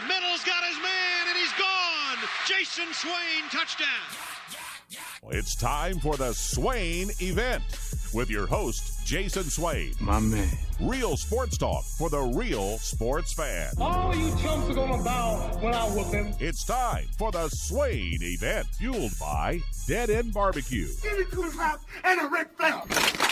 the middle's got his man, and he's gone. Jason Swain, touchdown. It's time for the Swain event with your host, Jason Swain. My man. Real sports talk for the real sports fan. All you chumps are gonna bow when I whoop him. It's time for the Swain event, fueled by Dead End Barbecue. Give me two house and a Ric Flair.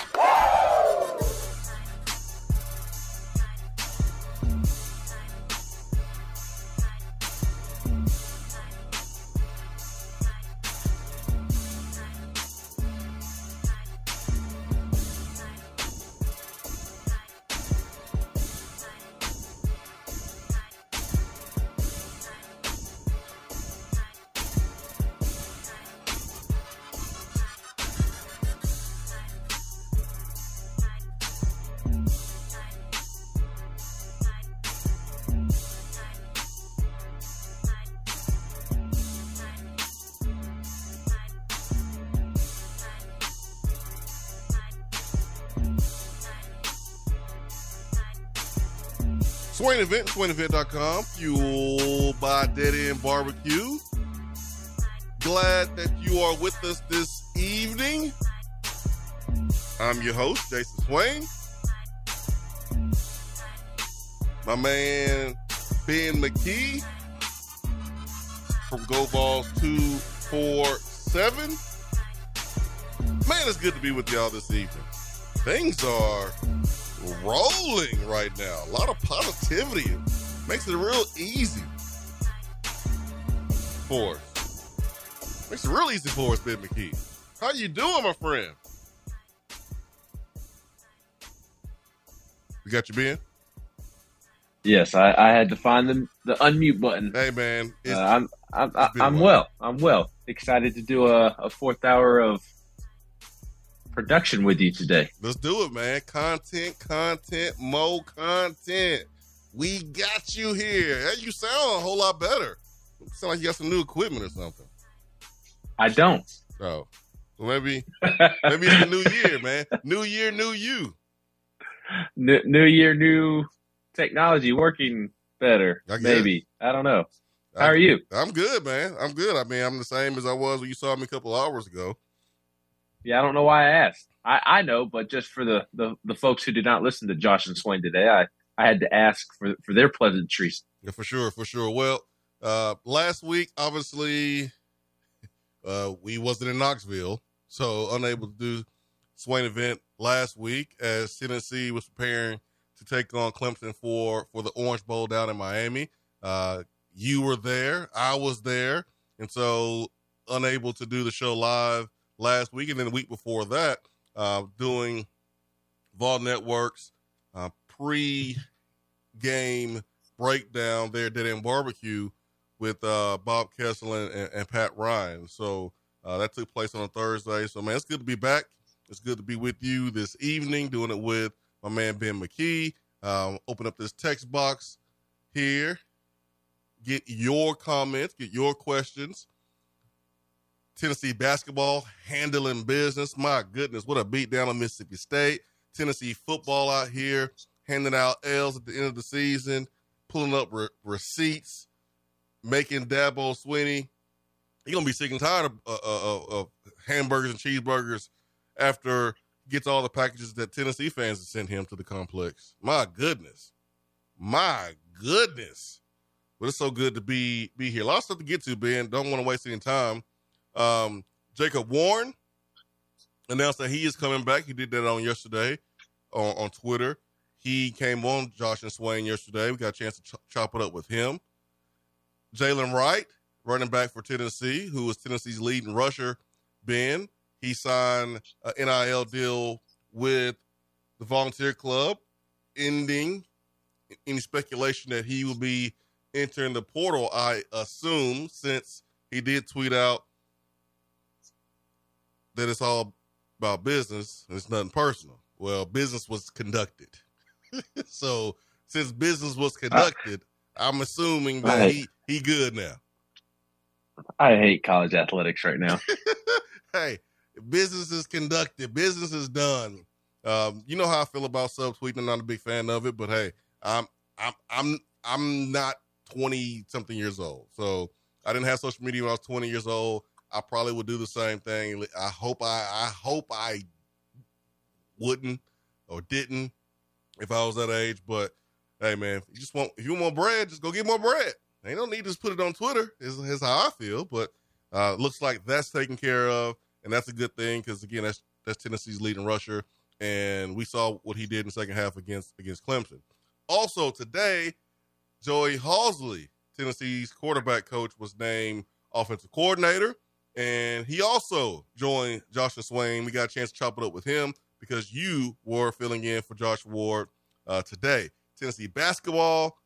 Swain Event, SwainEvent.com, fueled by Dead End Barbecue. Glad that you are with us this evening. I'm your host, Jason Swain. My man, Ben McKee from Go Vols 247. Man, it's good to be with y'all this evening. Things are rolling right now. A lot of positivity. Makes it real easy for us. Makes it real easy for us, Ben McKee. How you doing, my friend? You got your Ben? Yes, I, I had to find the the unmute button. Hey, man. Uh, I'm I'm, it's been a I'm well. I'm well. Excited to do a, a fourth hour of production with you today. Let's do it, man. Content, content, more content. We got you here. Hey, you sound a whole lot better. You sound like you got some new equipment or something. I don't. Oh, well, maybe maybe it's the new year, man. New year, new you. New, new year, new technology working better. I. Maybe. I don't know. How are you? I'm good, man. I'm good. I mean, I'm the same as I was when you saw me a couple hours ago. Yeah, I don't know why I asked. I, I know, but just for the, the, the folks who did not listen to Josh and Swain today, I, I had to ask for, for their pleasantries. Yeah, for sure, for sure. Well, uh, last week, obviously, uh, we wasn't in Knoxville, so unable to do Swain event last week as Tennessee was preparing to take on Clemson for for the Orange Bowl down in Miami. Uh, you were there, I was there, and so unable to do the show live last week, and then the week before that, uh, doing Vol Networks uh, pre-game breakdown there, Dead End Barbecue with uh, Bob Kesling and, and, and Pat Ryan. So uh, that took place on a Thursday. So man, it's good to be back. It's good to be with you this evening, doing it with my man Ben McKee. Um, open up this text box here. Get your comments, get your questions. Tennessee basketball handling business. My goodness, what a beat down on Mississippi State. Tennessee football out here handing out L's at the end of the season, pulling up re- receipts, making Dabo Swinney. He's gonna be sick and tired of, uh, uh, of hamburgers and cheeseburgers after he gets all the packages that Tennessee fans have sent him to the complex. My goodness, my goodness. But it's so good to be be here. A lot of stuff to get to, Ben. Don't want to waste any time. Um, Jacob Warren announced that he is coming back. He did that on yesterday on, on Twitter. He came on Josh and Swain yesterday. We got a chance to ch- chop it up with him. Jalen Wright, running back for Tennessee, who was Tennessee's leading rusher, Ben. He signed an NIL deal with the Volunteer Club, ending any speculation that he will be entering the portal, I assume, since he did tweet out that it's all about business and it's nothing personal. Well, business was conducted. so since business was conducted, I'm assuming that Right. he he good now. I hate college athletics right now. hey, business is conducted, business is done. Um, you know how I feel about subtweeting. I'm not a big fan of it, but hey, I'm I'm I'm I'm not 20 something years old. So I didn't have social media when I was 20 years old. I probably would do the same thing. I hope I I hope I wouldn't or didn't if I was that age. But hey, man, you just want if you want bread, just go get more bread. Ain't no need to just put it on Twitter. Is is how I feel. But uh, looks like that's taken care of, and that's a good thing because again, that's that's Tennessee's leading rusher, and we saw what he did in the second half against against Clemson. Also today, Joey Halzle, Tennessee's quarterback coach, was named offensive coordinator. And he also joined Josh and Swain. We got a chance to chop it up with him because you were filling in for Josh Ward uh, today. Tennessee basketball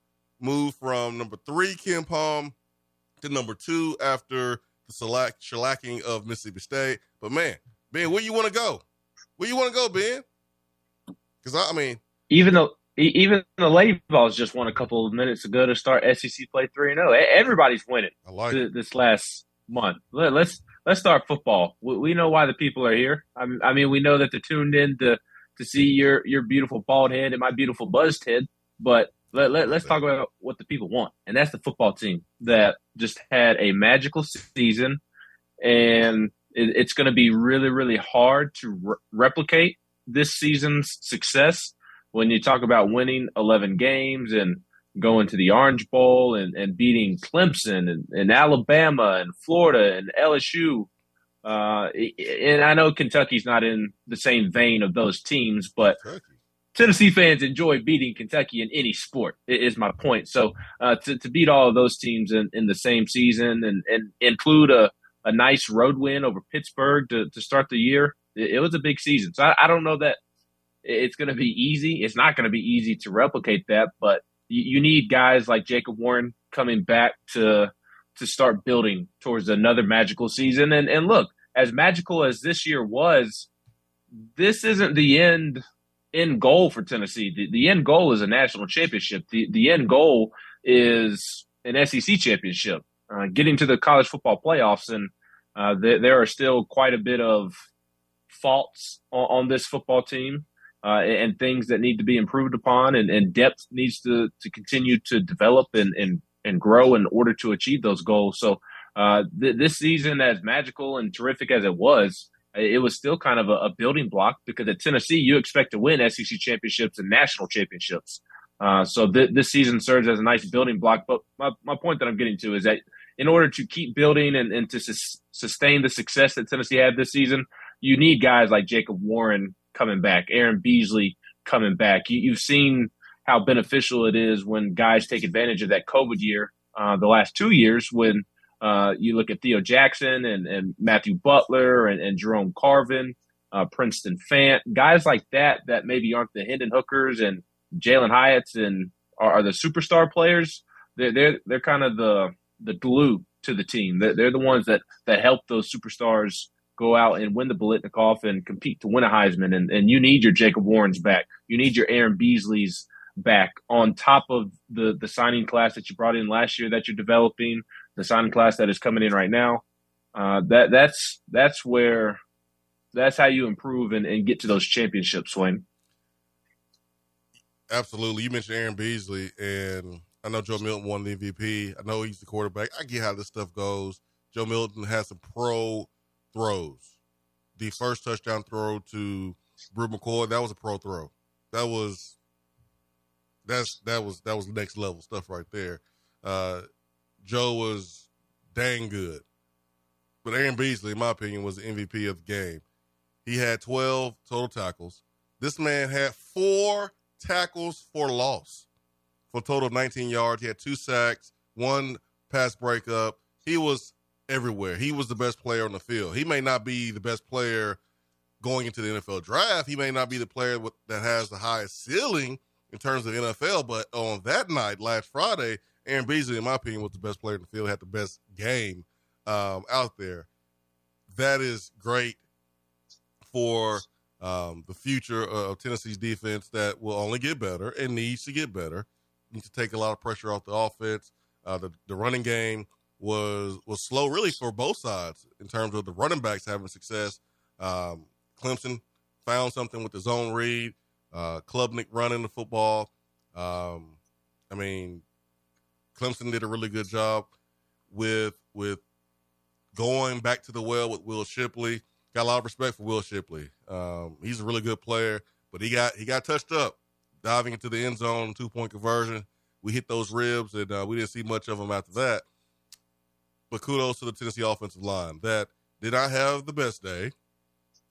moved from number three, KenPom, to number two after the select shellacking of Mississippi State. But man, Ben, where you want to go? Where you want to go, Ben? Because I, I mean, even though even the Lady Vols just won a couple of minutes ago to start SEC play three and zero. Everybody's winning I like th- this last month. Let, us let's start football. We, we, know why the people are here. I mean, I mean, we know that they're tuned in to to see your your beautiful bald head and my beautiful buzzed head. But let, let, let's talk about what the people want, and that's the football team that just had a magical season, and it, it's going to be really really hard to re- replicate this season's success when you talk about winning 11 games and going to the Orange Bowl and, and beating Clemson and, and Alabama and Florida and LSU. Uh, and I know Kentucky's not in the same vein of those teams, but Kentucky. Tennessee fans enjoy beating Kentucky in any sport, is my point. So uh, to, to beat all of those teams in, in the same season and, and include a, a nice road win over Pittsburgh to, to start the year, it, it was a big season. So I, I don't know that it's going to be easy. It's not going to be easy to replicate that, but you, need guys like Jacob Warren coming back to to start building towards another magical season. And and look, as magical as this year was, this isn't the end end goal for Tennessee. The, the end goal is a national championship. The the end goal is an SEC championship, uh, getting to the college football playoffs, and uh, there, there are still quite a bit of faults on, on this football team uh, and things that need to be improved upon, and, and depth needs to to continue to develop and and and grow in order to achieve those goals. So uh, th- this season, as magical and terrific as it was, it was still kind of a, a, building block because at Tennessee, you expect to win SEC championships and national championships. Uh, so th- this season serves as a nice building block. But my, my point that I'm getting to is that in order to keep building and, and to sustain the success that Tennessee had this season, you need guys like Jacob Warren coming back, Aaron Beasley coming back. You, have seen how beneficial it is when guys take advantage of that COVID year, uh, the last two years, when uh, you look at Theo Jackson and, and Matthew Butler and, and Jerome Carvin, uh, Princeton Fant, guys like that that maybe aren't the Hendon Hookers and Jalen Hyatts and are, are, the superstar players. They're they're they're kind of the the glue to the team. They're, they're the ones that that help those superstars go out and win the Biletnikoff and compete to win a Heisman. And, and you need your Jacob Warrens back. You need your Aaron Beasley's back on top of the, the signing class that you brought in last year that you're developing, the signing class that is coming in right now. Uh, that that's that's where that's how you improve and, and get to those championships, Wayne. Absolutely. You mentioned Aaron Beasley, and I know Joe Milton won the MVP. I know he's the quarterback. I get how this stuff goes. Joe Milton has some pro throws. The first touchdown throw to Bru McCoy, that was a pro throw. That was that's that was that was next level stuff right there. Uh, Joe was dang good. But Aaron Beasley, in my opinion, was the MVP of the game. He had 12 total tackles. This man had four tackles for loss for a total of 19 yards. He had two sacks, one pass breakup. He was everywhere. He was the best player on the field. He may not be the best player going into the NFL draft. He may not be the player with, that has the highest ceiling in terms of NFL, but on that night, last Friday, Aaron Beasley, in my opinion, was the best player in the field, had the best game um, out there. That is great for um, the future of Tennessee's defense that will only get better and needs to get better. Needs to take a lot of pressure off the offense. Uh, the, the running game was was slow really for both sides in terms of the running backs having success. Um, Clemson found something with his own read. Uh, Klubnik running the football. Um, I mean, Clemson did a really good job with with going back to the well with Will Shipley. Got a lot of respect for Will Shipley. Um, he's a really good player, but he got he got touched up diving into the end zone, two point conversion. We hit those ribs, and uh, we didn't see much of him after that. But kudos to the Tennessee offensive line that did not have the best day,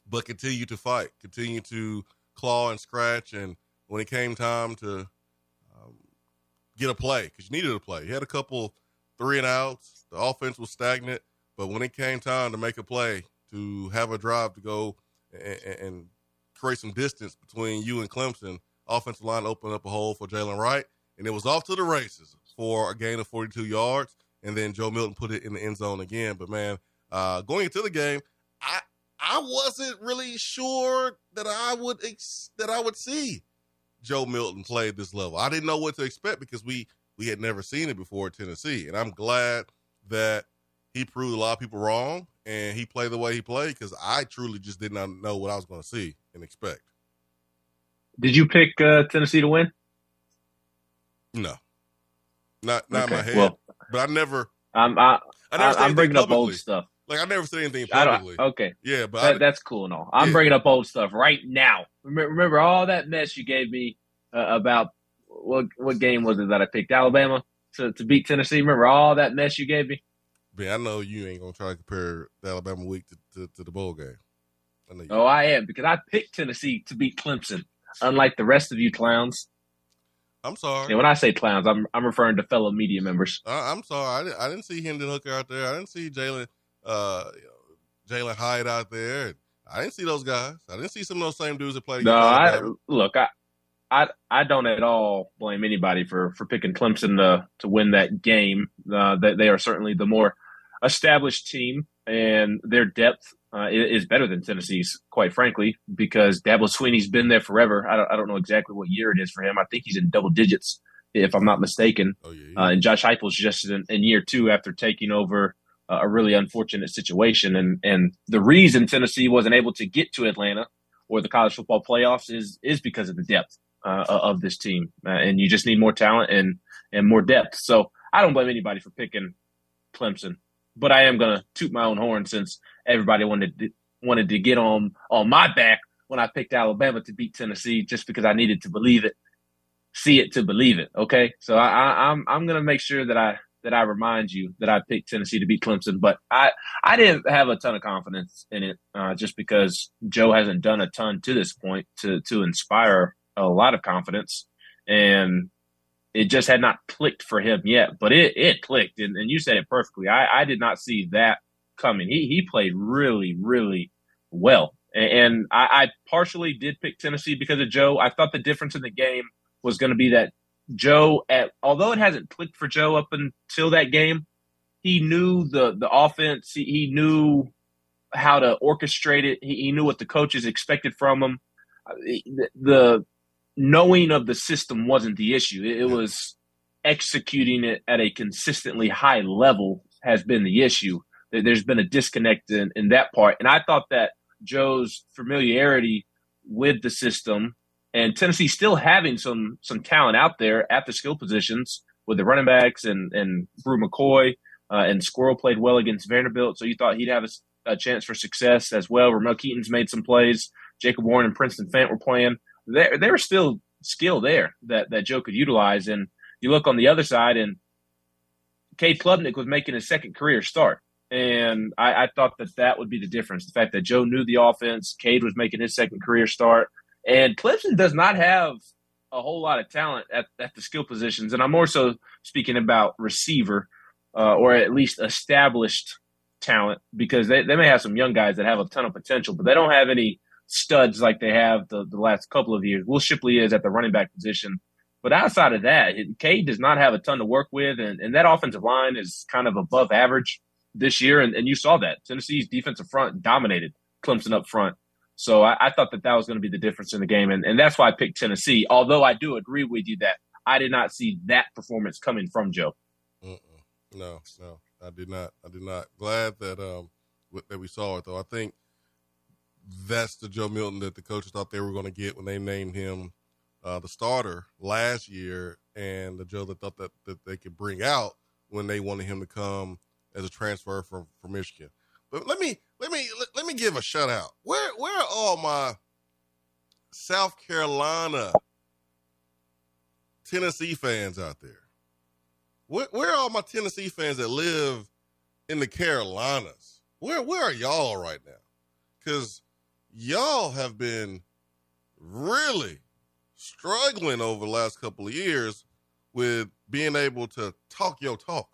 but continue to fight, continue to claw and scratch. And when it came time to um, get a play, because you needed a play, you had a couple three and outs. The offense was stagnant, but when it came time to make a play, to have a drive to go and, and create some distance between you and Clemson, offensive line opened up a hole for Jalen Wright, and it was off to the races for a gain of 42 yards. And then Joe Milton put it in the end zone again. But man, uh, going into the game, I I wasn't really sure that I would ex- that I would see Joe Milton play this level. I didn't know what to expect because we we had never seen it before at Tennessee, and I'm glad that he proved a lot of people wrong and he played the way he played because I truly just did not know what I was going to see and expect. Did you pick uh, Tennessee to win? No, not not okay. in my head. Well, but I never. I'm I, I never I, am bringing publicly. up old stuff. Like I never said anything publicly. okay, Yeah, but that, that's cool and all. I'm Yeah. bringing up old stuff right now. Remember, remember all that mess you gave me uh, about what what game was it that I picked Alabama to, to beat Tennessee? Remember all that mess you gave me? man, I know you ain't gonna try to compare the Alabama week to, to, to the bowl game. I know you. Oh, I am because I picked Tennessee to beat Clemson, unlike the rest of you clowns. I'm sorry. And when I say clowns, I'm I'm referring to fellow media members. I, I'm sorry. I didn't, I didn't see Hendon Hooker out there. I didn't see Jalen uh, you know, Jalen Hyatt out there. I didn't see those guys. I didn't see some of those same dudes that played. No, I look, I, I, I don't at all blame anybody for for picking Clemson to to win that game. Uh, that they are certainly the more established team, and their depth uh, is, better than Tennessee's, quite frankly, because Dabo Swinney's been there forever. I don't, I don't know exactly what year it is for him. I think he's in double digits, if I'm not mistaken. oh yeah. Uh, and Josh Heupel's just in, in year two after taking over uh, a really unfortunate situation. And and the reason Tennessee wasn't able to get to Atlanta or the college football playoffs is is because of the depth uh, of this team. Uh, and you just need more talent and and more depth. So I don't blame anybody for picking Clemson, but I am going to toot my own horn since everybody wanted to, wanted to get on on my back when I picked Alabama to beat Tennessee just because I needed to believe it see it to believe it. Okay, so I, I, I'm I'm gonna make sure that I that I remind you that I picked Tennessee to beat Clemson, but I I didn't have a ton of confidence in it uh, just because Joe hasn't done a ton to this point to to inspire a lot of confidence, and it just had not clicked for him yet. But it it clicked, and, and you said it perfectly. I I did not see that coming. He he played really really well. And I, I partially did pick Tennessee because of Joe. I thought the difference in the game was going to be that Joe, at although it hasn't clicked for Joe up until that game, he knew the the offense. He, he knew how to orchestrate it. He, he knew what the coaches expected from him. Uh, The, the knowing of the system wasn't the issue. It, it was executing it at a consistently high level has been the issue. There- There's been a disconnect in, in that part, and I thought that Joe's familiarity with the system and Tennessee still having some some talent out there at the skill positions with the running backs and and Bru McCoy uh, and Squirrel played well against Vanderbilt, so you thought he'd have a chance for success as well. Ramel Keyton's made some plays. Jacob Warren and Princeton Fant were playing. There there was still skill there that that Joe could utilize. And you look on the other side, and Cade Klubnik was making his second career start. And I, I thought that that would be the difference. The fact that Joe knew the offense, Cade was making his second career start, and Clemson does not have a whole lot of talent at, at the skill positions. And I'm more so speaking about receiver uh, or at least established talent because they, they may have some young guys that have a ton of potential, but they don't have any studs like they have the, the last couple of years. Will Shipley is at the running back position. But outside of that, Cade does not have a ton to work with, and, and that offensive line is kind of above average this year. And, and you saw that. Tennessee's defensive front dominated Clemson up front. So I, I thought that that was going to be the difference in the game, and, and that's why I picked Tennessee. Although I do agree with you that I did not see that performance coming from Joe. Mm-mm. No, no, I did not. I did not. Glad that um that we saw it though. I think that's the Joe Milton that the coaches thought they were going to get when they named him uh, the starter last year, and the Joe that thought that, that they could bring out when they wanted him to come as a transfer from from Michigan. But let me let me let, let me give a shout out. Where where are all my South Carolina Tennessee fans out there? Where, where are all my Tennessee fans that live in the Carolinas? Where where are y'all right now? Because y'all have been really struggling over the last couple of years with being able to talk your talk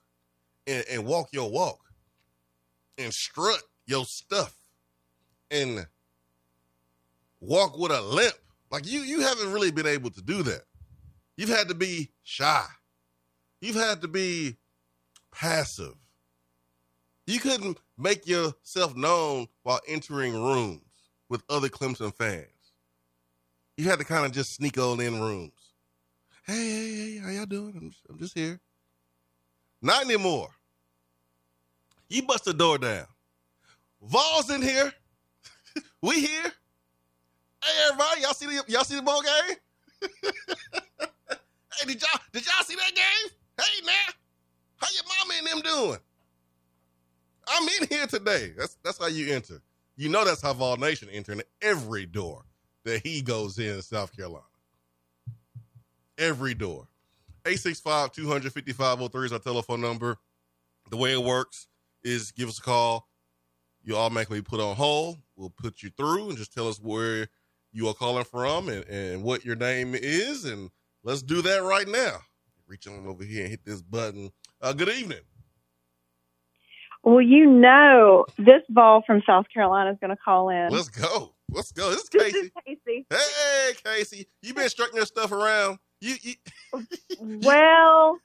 and, and walk your walk and strut your stuff and walk with a limp. Like you, you haven't really been able to do that. You've had to be shy. You've had to be passive. You couldn't make yourself known while entering rooms with other Clemson fans. You had to kind of just sneak on in rooms. Hey, hey, hey, how y'all doing? I'm, I'm just here. Not anymore. You bust the door down. Vols in here. we here. Hey everybody, y'all see the y'all see the ball game? hey, did y'all did y'all see that game? Hey now, how your mama and them doing? I'm in here today. That's that's how you enter. You know that's how Vol Nation entering every door that he goes in South Carolina. Every door. 865 255 is our telephone number. The way it works is give us a call. You automatically put on hold. We'll put you through and just tell us where you are calling from and, and what your name is. And let's do that right now. Reach on over here and hit this button. Uh, good evening. Well, you know, this ball from South Carolina is going to call in. Let's go. Let's go. This is This Casey. is Casey. Hey, Casey. You been structuring your stuff around. You, you Well,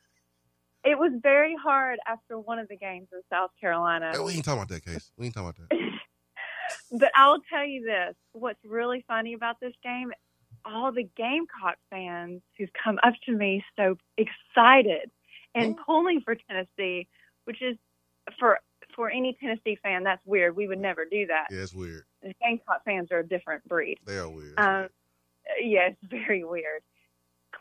it was very hard after one of the games in South Carolina. We ain't talking about that, Casey. We ain't talking about that. But I'll tell you this what's really funny about this game, all the Gamecock fans who've come up to me so excited and pulling for Tennessee, which is for for any Tennessee fan, that's weird. We would never do that. Yeah, it's weird. The Gamecock fans are a different breed. They are weird. Um, yeah, it's very weird.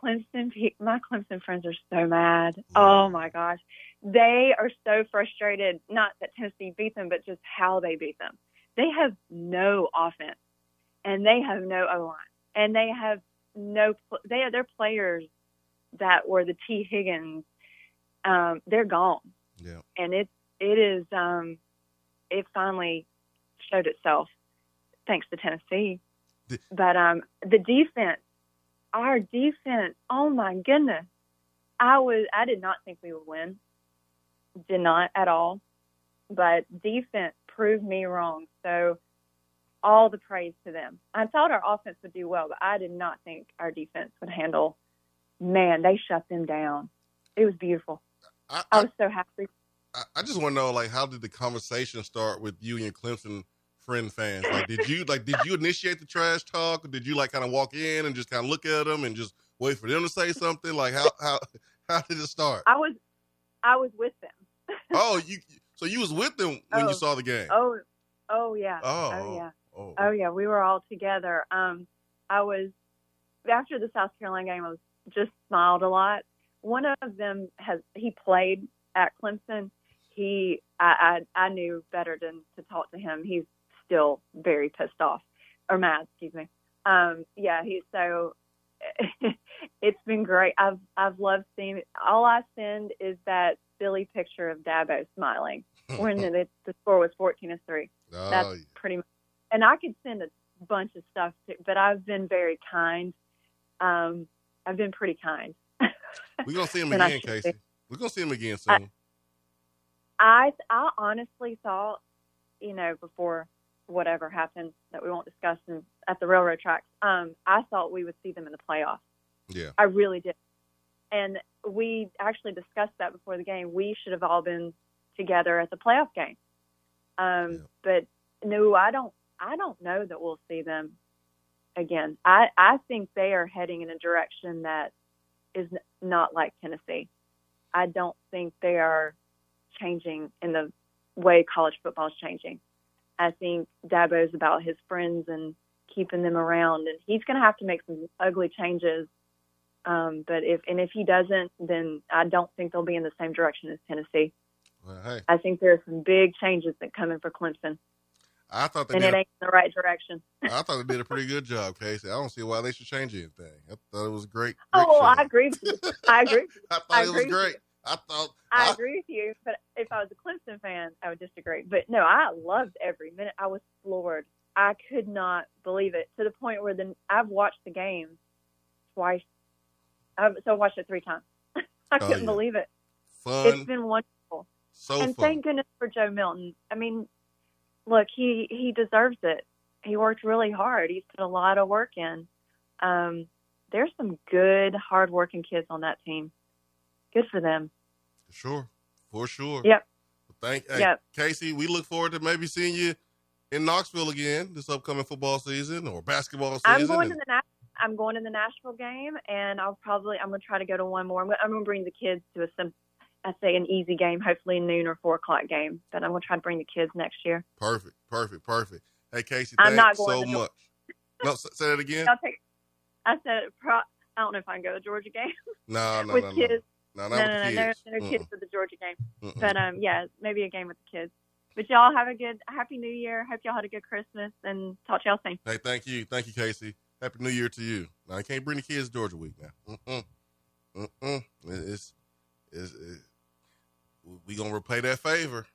Clemson, my Clemson friends are so mad. Oh my gosh, they are so frustrated. Not that Tennessee beat them, but just how they beat them. They have no offense, and they have no O line, and they have no. They are their players that were the T Higgins. Um, they're gone yeah. and it it is um it finally showed itself thanks to Tennessee. The- but um the defense, our defense, oh my goodness. I was I did not think we would win. Did not at all. But defense proved me wrong. So all the praise to them. I thought our offense would do well, but I did not think our defense would handle man, they shut them down. It was beautiful. I, I I, was so happy. I, I just want to know, like, how did the conversation start with you and Clemson friend fans? Like, did you like did you initiate the trash talk, or did you like kind of walk in and just kind of look at them and just wait for them to say something? Like, how how how did it start? I was I was with them. Oh, you so you was with them when Oh. you saw the game? Oh, oh yeah. Oh, oh yeah. oh, Oh yeah. We were all together. Um, I was after the South Carolina game. I was just smiled a lot. One of them has he played at Clemson. He I I, I knew better than to talk to him. He's still very pissed off or mad. Excuse me. Um, yeah. He's so. it's been great. I've I've loved seeing. It. All I send is that silly picture of Dabo smiling when the, the score was fourteen to three. Oh, That's yeah. pretty much. And I could send a bunch of stuff, too, but I've been very kind. Um, I've been pretty kind. We're gonna see him again, Casey. We're gonna see him again I- soon. I I honestly thought, you know, before whatever happened that we won't discuss in, at the railroad tracks, um, I thought we would see them in the playoffs. yeah. I really did. And we actually discussed that before the game. We should have all been together at the playoff game. Um, Yeah. But no, I don't. I don't know that we'll see them again. I I think they are heading in a direction that is not like Tennessee. I don't think they are changing in the way college football is changing. I think Dabo's about his friends and keeping them around, and he's going to have to make some ugly changes. Um, but if and if he doesn't, then I don't think they'll be in the same direction as Tennessee. Well, hey, I think there are some big changes that come in for Clemson, I thought they and did. it ain't in the right direction. I thought they did a pretty good job, Casey. I don't see why they should change anything. I thought it was great. great Oh. I agree. I agree. I thought I it was great. I thought I I- agree with you, but if I was a Clemson fan, I would disagree. But no, I loved every minute. I was floored. I could not believe it to the point where then I've watched the game twice. I've, so I watched it three times. I Oh, couldn't yeah. believe it. fun, It's been wonderful, so and fun. thank goodness for Joe Milton. I mean, look, he he deserves it. He worked really hard. He's put a lot of work in. Um, there's some good, hardworking kids on that team. Good for them. For sure, for sure. Yep. Thank hey, Yep. Casey. We look forward to maybe seeing you in Knoxville again this upcoming football season or basketball season. I'm going to the Nash- I'm going to the Nashville game, and I'll probably I'm going to try to go to one more. I'm going, I'm going to bring the kids to a sim, I say an easy game, hopefully a noon or four o'clock game. But I'm going to try to bring the kids next year. perfect, perfect, perfect. Hey, Casey, I'm thanks not going so much. No, say that again. I'll take. I said pro, I don't know if I can go to Georgia game No, no, with no, kids. No, no, No, no, no, with no, kids. for the Georgia game. But um, yeah, maybe a game with the kids. But y'all have a good, happy New Year. Hope y'all had a good Christmas, and talk to y'all soon. Hey, thank you, thank you, Casey. Happy New Year to you. Now I can't bring the kids Georgia week now. Mm-mm. Mm-mm. It's, it's, it, we gonna repay that favor.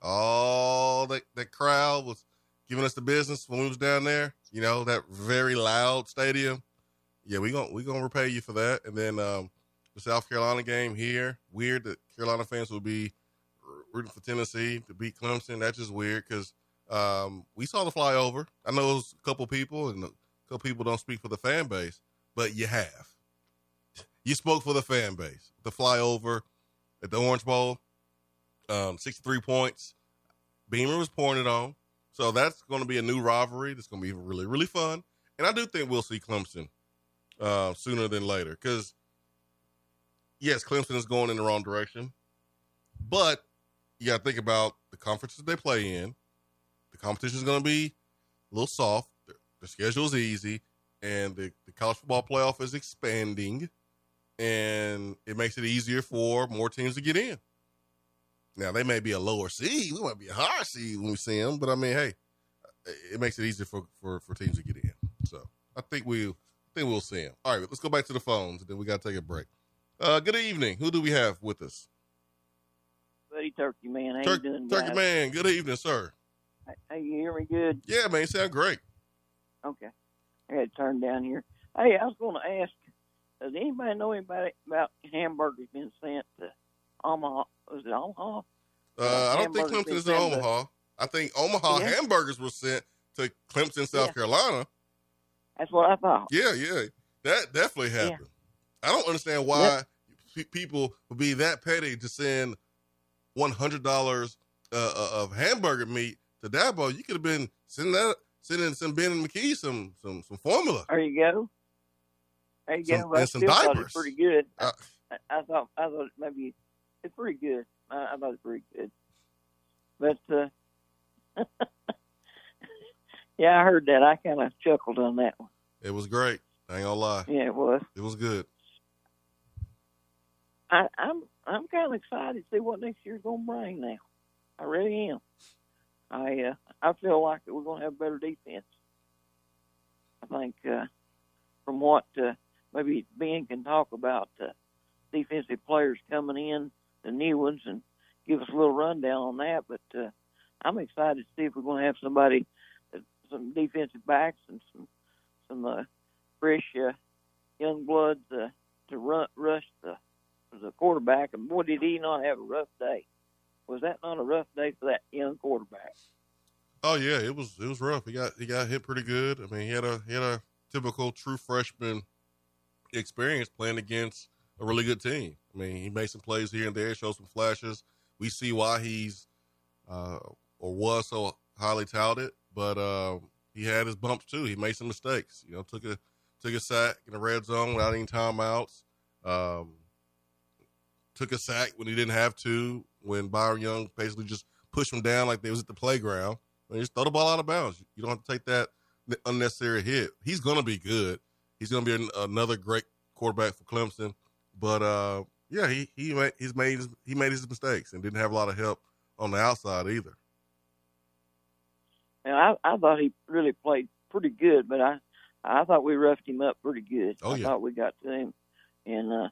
All that that crowd was giving us the business when we was down there. You know that very loud stadium. Yeah, we gonna we gonna repay you for that. And then um, the South Carolina game here. Weird that Carolina fans will be rooting for Tennessee to beat Clemson. That's just weird because um, we saw the flyover. I know it was a couple people, and a couple people don't speak for the fan base, but you have. You spoke for the fan base. The flyover at the Orange Bowl, um, 63 points. Beamer was pointed on. So that's going to be a new rivalry. That's going to be really, really fun. And I do think we'll see Clemson uh, sooner than later because, yes, Clemson is going in the wrong direction. But you got to think about the conferences they play in. The competition is going to be a little soft. The, schedule is easy, and the, the college football playoff is expanding, and it makes it easier for more teams to get in. Now they may be a lower seed, we might be a higher seed when we see them, but I mean, hey, it makes it easier for for, for teams to get in. So I think we, I think we'll see them. All right, let's go back to the phones, and then we got to take a break. Uh, good evening. Who do we have with us? Buddy Turkey Man, how Tur- doing, Turkey guys? man. Good evening, sir. Hey, you hear me good? Yeah, man, you sound great. Okay. I had to turn down here. Hey, I was going to ask, does anybody know anybody about hamburgers being sent to Omaha? Was it Omaha? Uh, I don't think Clemson is in sent to- Omaha. I think Omaha Yeah. hamburgers were sent to Clemson, South Yeah. Carolina. That's what I thought. Yeah, yeah, that definitely Yeah. Happened. I don't understand why pe- people would be that petty to send one hundred dollars uh, uh, of hamburger meat to Dabo. You could have been sending that, sending some Ben and McKee some some some formula. There you go. There you Some- go. But I and some still thought it diapers. pretty good. Uh, I, I thought I thought maybe it's pretty good. I, I thought it was pretty good. But uh, yeah, I heard that. I kind of chuckled on that one. It was great. I ain't gonna lie, Yeah, it was. it was good. I, I'm I'm kind of excited to see what next year's gonna bring. Now, I really am. I uh, I feel like that we're gonna have better defense. I think uh, from what uh, maybe Ben can talk about uh, defensive players coming in, the new ones, and give us a little rundown on that. But uh, I'm excited to see if we're gonna have somebody, uh, some defensive backs and some some uh, fresh uh, young bloods uh, to run, rush the the quarterback, and boy, did he not have a rough day. Was that not a rough day for that young quarterback? Oh yeah, it was it was rough. He got he got hit pretty good. I mean, he had a he had a typical true freshman experience playing against a really good team. I mean, he made some plays here and there, showed some flashes. We see why he's uh, or was so highly touted, but uh, he had his bumps too. He made some mistakes. You know, took a took a sack in the red zone without any timeouts. Um, took a sack when he didn't have to. When Byron Young basically just pushed him down like they was at the playground. Mean, just throw the ball out of bounds. You don't have to take that unnecessary hit. He's going to be good. He's going to be an, another great quarterback for Clemson. But uh, yeah, he he made, he's made his, he made his mistakes and didn't have a lot of help on the outside either. And I, I thought he really played pretty good, but I I thought we roughed him up pretty good. Oh, yeah. I thought we got to him and uh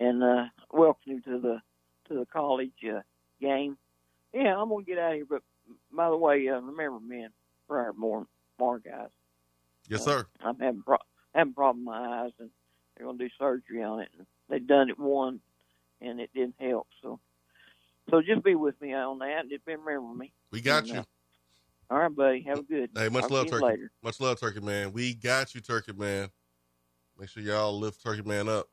and uh welcomed him to the to the college uh, game. Yeah, I'm gonna get out of here. But by the way, uh, remember, man, prior more more guys. Yes, Uh, sir. I'm having pro- having problem with my eyes, and they're gonna do surgery on it. And they've done it one, and it didn't help. So, so just be with me on that. Just remember me. We got And, you. uh, all right, buddy. Have a good. Hey, much I'll love, Turkey. later. Much love, Turkey Man. We got you, Turkey Man. Make sure y'all lift Turkey Man up.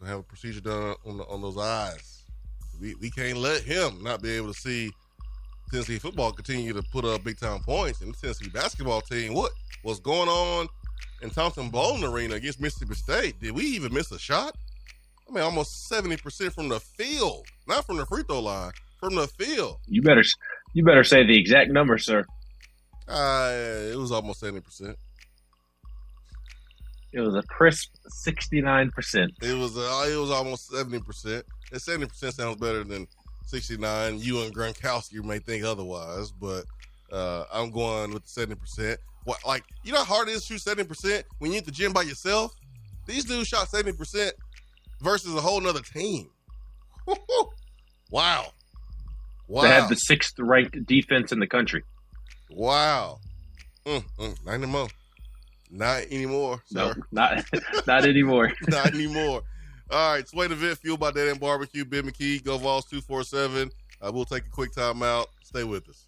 To have a procedure done on the, on those eyes. We we can't let him not be able to see Tennessee football continue to put up big time points. And the Tennessee basketball team, what was going on in Thompson Boling Arena against Mississippi State? Did we even miss a shot? I mean, almost seventy percent from the field, not from the free throw line, from the field. You better you better say the exact number, sir. Uh, it was almost seventy percent. It was a crisp sixty nine percent. It was uh, it was almost seventy percent. And seventy percent sounds better than sixty nine. You and Gronkowski may think otherwise, but uh, I'm going with seventy percent. What like you know how hard it is to shoot seventy percent when you're at the gym by yourself? These dudes shot seventy percent versus a whole nother team. wow, wow, They had the sixth ranked defense in the country. wow. Mm, mm, not anymore. Not anymore. No, sir. not not anymore. Not anymore. All right, Swain event fueled by Dead End Barbecue. Ben McKee, Go Vols 247. Uh, we'll take a quick time out. Stay with us.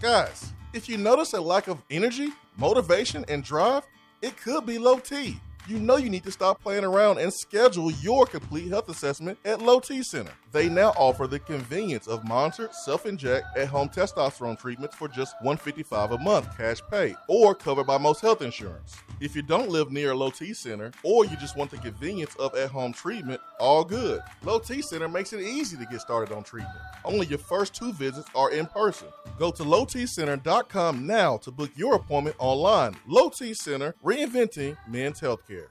Guys, if you notice a lack of energy, motivation, and drive, it could be low T. You know you need to stop playing around and schedule your complete health assessment at Low T Center. They now offer the convenience of monitored self-inject at-home testosterone treatments for just 155 a month, cash pay, or covered by most health insurance. If you don't live near a Low T Center, or you just want the convenience of at-home treatment, all good. Low T Center makes it easy to get started on treatment. Only your first two visits are in person. Go to lowtcenter.com now to book your appointment online. Low T Center, reinventing men's healthcare.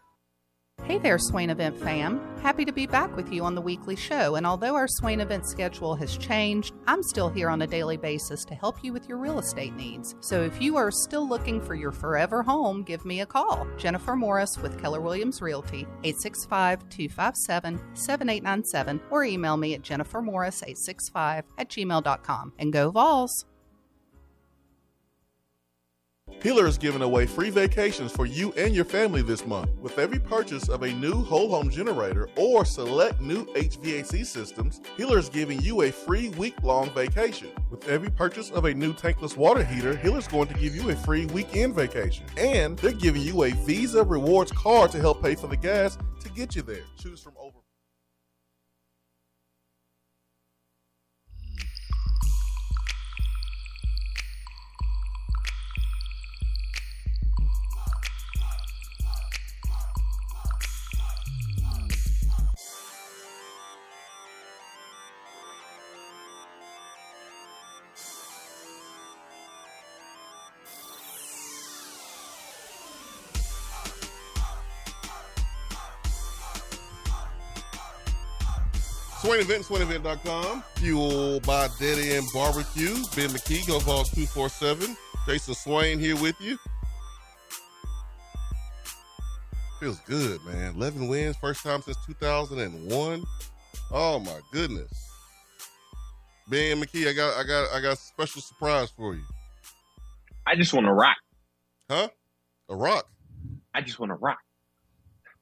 Hey there, Swain Event fam. Happy to be back with you on the weekly show. And although our Swain Event schedule has changed, I'm still here on a daily basis to help you with your real estate needs. So if you are still looking for your forever home, give me a call. Jennifer Morris with Keller Williams Realty, 865 257 7897, or email me at jennifermorris865 at gmail.com. And go Vols! Hiller is giving away free vacations for you and your family this month. With every purchase of a new whole home generator or select new HVAC systems, Hiller is giving you a free week long vacation. With every purchase of a new tankless water heater, Hiller's going to give you a free weekend vacation. And they're giving you a Visa Rewards card to help pay for the gas to get you there. Choose from over. Swain Event, SwainEvent.com. Fueled by Dead End Barbecue. Ben McKee, Go Vols 247. Jason Swain here with you. Feels good, man. 11 wins, first time since 2001. Oh my goodness. Ben McKee, I got I got I got a special surprise for you. I just want to rock. Huh? A rock. I just want to rock.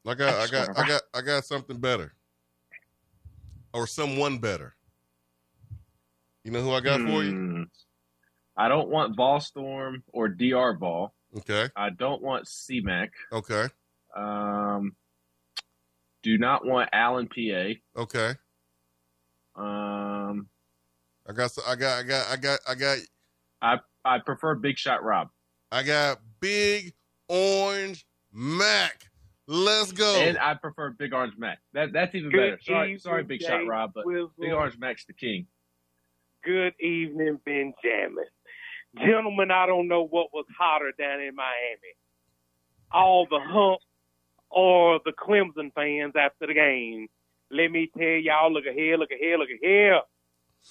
I got, I I got, I got, I got something better, or someone better. You know who I got for you? Hmm. I don't want Ballstorm or DR Ball. Okay, I don't want CMAC. okay, Um, do not want Allen PA. okay. Um, I got, I got, I got, I got, I got, I I prefer Big Shot Rob. I got Big Orange Mac. Let's go. And I prefer Big Orange Mac. That that's even Good better. Sorry, sorry, Big Jay Shot Rob, but Wizzle. Big Orange Mac's the king. Good evening, Benjamin. Gentlemen, I don't know what was hotter down in Miami. All the hump or the Clemson fans after the game. Let me tell y'all, look at here, look at here, look at here.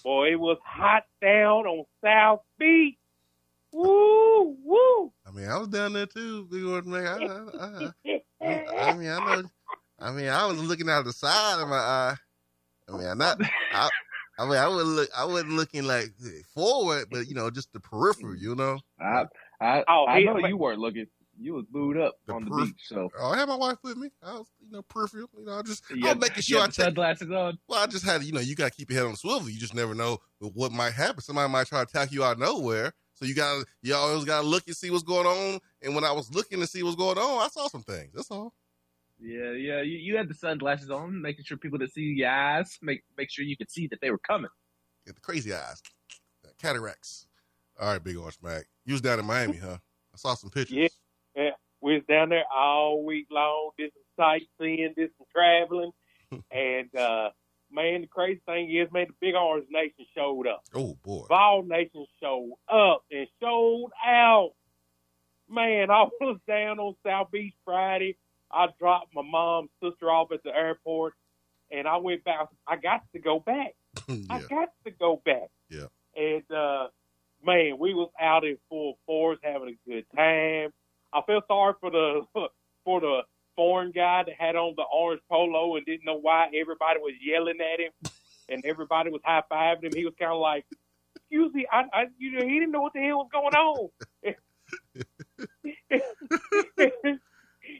Boy, it was hot down on South Beach. Woo, woo. I mean, I was down there too, Big Orange Mac. I, I, I, I mean, I know. I mean, I was looking out the side of my eye. I mean, I'm not. I, I mean, I would look. I wasn't looking like forward, but you know, just the periphery. You know. I I, Oh, I he- know you weren't looking. You was booed up The on the periph- beach, so Oh, I had my wife with me. I was, you know, peripheral. You know, I just, you I had, making you sure I had the sunglasses on. Well, I just had, you know, you got to keep your head on the swivel. You just never know what might happen. Somebody might try to attack you out of nowhere. So you got to, you always got to look and see what's going on. And when I was looking to see what's going on, I saw some things. That's all. Yeah, yeah. You, you had the sunglasses on, making sure people that see your eyes, make make sure you could see that they were coming. Get the crazy eyes, cataracts. All right, big orange Mac. You was down in Miami, huh? I saw some pictures. Yeah. Yeah, we was down there all week long, did some sightseeing, did some traveling, and uh man, the crazy thing is, man, the Big Orange Nation showed up. Oh boy. Vol Nation showed up and showed out. Man, I was down on South Beach Friday. I dropped my mom's sister off at the airport, and I went back. I got to go back. I got to go back. Yeah. And uh man, we was out in full force having a good time. I feel sorry for the for the foreign guy that had on the orange polo and didn't know why everybody was yelling at him and everybody was high fiving him. He was kind of like, "Excuse me, I, I, you know, he didn't know what the hell was going on."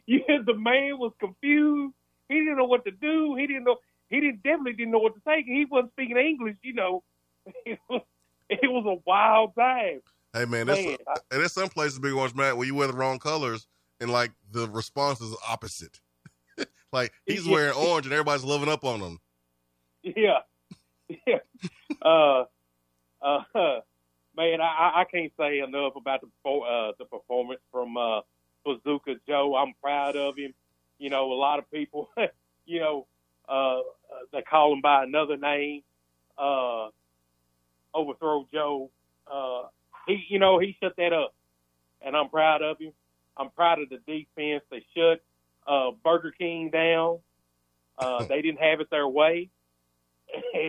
yeah, the man was confused. He didn't know what to do. He didn't know. He didn't definitely didn't know what to say. He wasn't speaking English. You know, it was it was a wild time. Hey man, there's, Man, I- and there's some places, big orange Mac, where you wear the wrong colors and like the response is opposite. like he's Yeah. wearing orange and everybody's loving up on him. Yeah, yeah. Uh, uh, man, I, I- I can't say enough about the uh, the performance from uh, Bazooka Joe. I'm proud of him. You know, a lot of people, you know, uh, uh, they call him by another name. Uh, Overthrow Joe. Uh, he, you know, he shut that up, and I'm proud of him. I'm proud of the defense. They shut uh, Burger King down. Uh, they didn't have it their way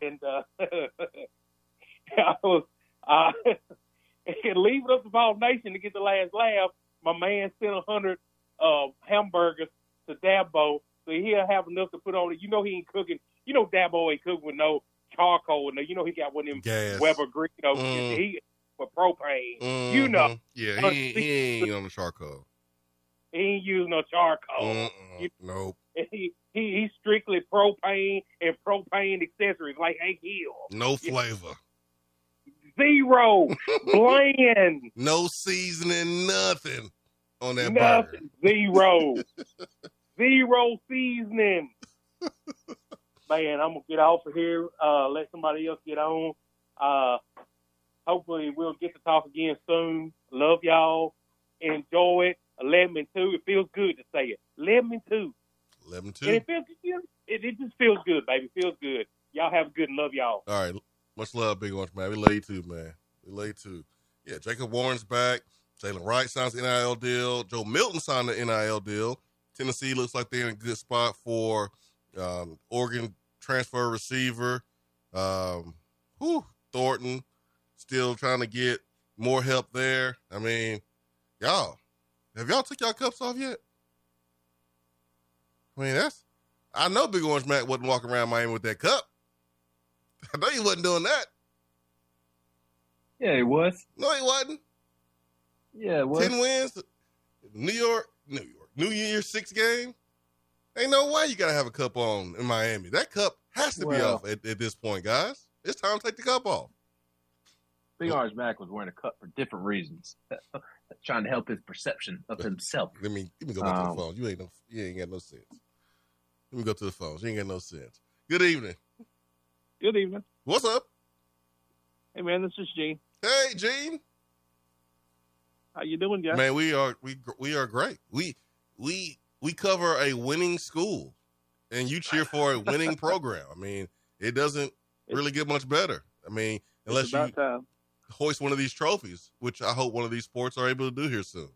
and uh, I was uh, it up to Vol Nation to get the last laugh. My man sent a hundred uh, hamburgers to Dabo, so he'll have enough to put on it. You know he ain't cooking. You know Dabo ain't cooking with no charcoal, and you know he got one of them Gas. Weber Green. You know, Mm. he for propane. You know. Yeah, he he ain't on the charcoal. He ain't using no charcoal. You- Nope. He, he he's strictly propane and propane accessories like Hank Hill. No flavor. Zero bland. No seasoning, nothing on that burger. Nothing. Zero. Zero seasoning. Man, I'm gonna get off of here. Uh, let somebody else get on. Uh, hopefully we'll get to talk again soon. Love y'all. Enjoy it. Eleven and two. It feels good to say it. Eleven and two. 11 And 2. it feels it, it just feels good, baby. It feels good. Y'all have a good and love y'all. All right. Much love, Big Orange, man. We love you too, man. We love you too. Yeah, Jacob Warren's back. Jaylen Wright signs the NIL deal. Joe Milton signed the NIL deal. Tennessee looks like they're in a good spot for um, Oregon transfer receiver. Um, whew, Thornton still trying to get more help there. I mean, y'all, have y'all took y'all cups off yet? I mean, that's I know Big Orange Mac wasn't walking around Miami with that cup. I know he wasn't doing that. Yeah, he was. No, he wasn't. Yeah, it was. Ten wins. New York, New York, New Year's Six game. Ain't no way you gotta have a cup on in Miami. That cup has to be off at, at this point, guys. It's time to take the cup off. Big Orange Mac was wearing a cup for different reasons, trying to help his perception of himself. Let me let me go back to Um, the phone. You ain't no you ain't got no sense. Let me go to the phone. You ain't got no sense. Good evening. Good evening. What's up? Hey man, this is Gene. Hey, Gene. How you doing, guys? Man, we are we we are great. We we we cover a winning school, and you cheer for a winning program. I mean, it doesn't really get much better. I mean, unless it's about you time. Hoist one of these trophies, which I hope one of these sports are able to do here soon.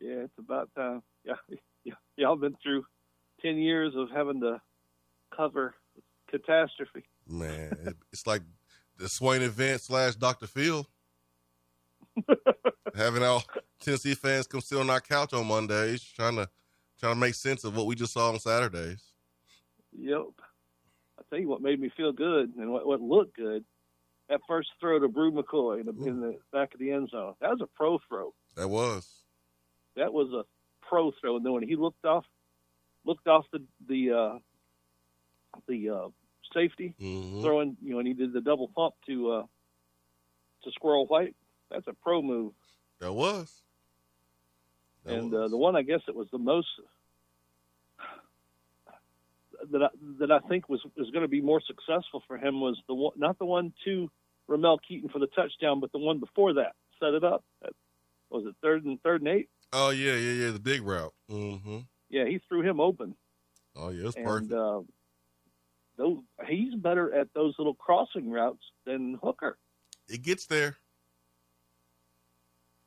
Yeah, it's about time. Yeah, yeah, y'all been through ten years of having to cover catastrophe. Man, it's like the Swain event slash Dr. Phil. Having all Tennessee fans come sit on our couch on Mondays, trying to trying to make sense of what we just saw on Saturdays. Yep. I tell you what made me feel good and what, what looked good. That first throw to Bru McCoy in the, in the back of the end zone. That was a pro throw. That was. That was a pro throw. And then when he looked off, looked off the the uh, the uh, safety, Mhm. throwing you know, and he did the double pump to uh, to Squirrel White. That's a pro move. That was. That and uh, the one I guess it was the most that I, that I think was was going to be more successful for him was the one, not the one to Ramel Keyton for the touchdown, but the one before that. Set it up. Was it third and third and eight? Oh yeah, yeah, yeah. The big route. Mm-hmm. Yeah, he threw him open. Oh yeah, it's and perfect. uh, those he's better at those little crossing routes than Hooker It gets there.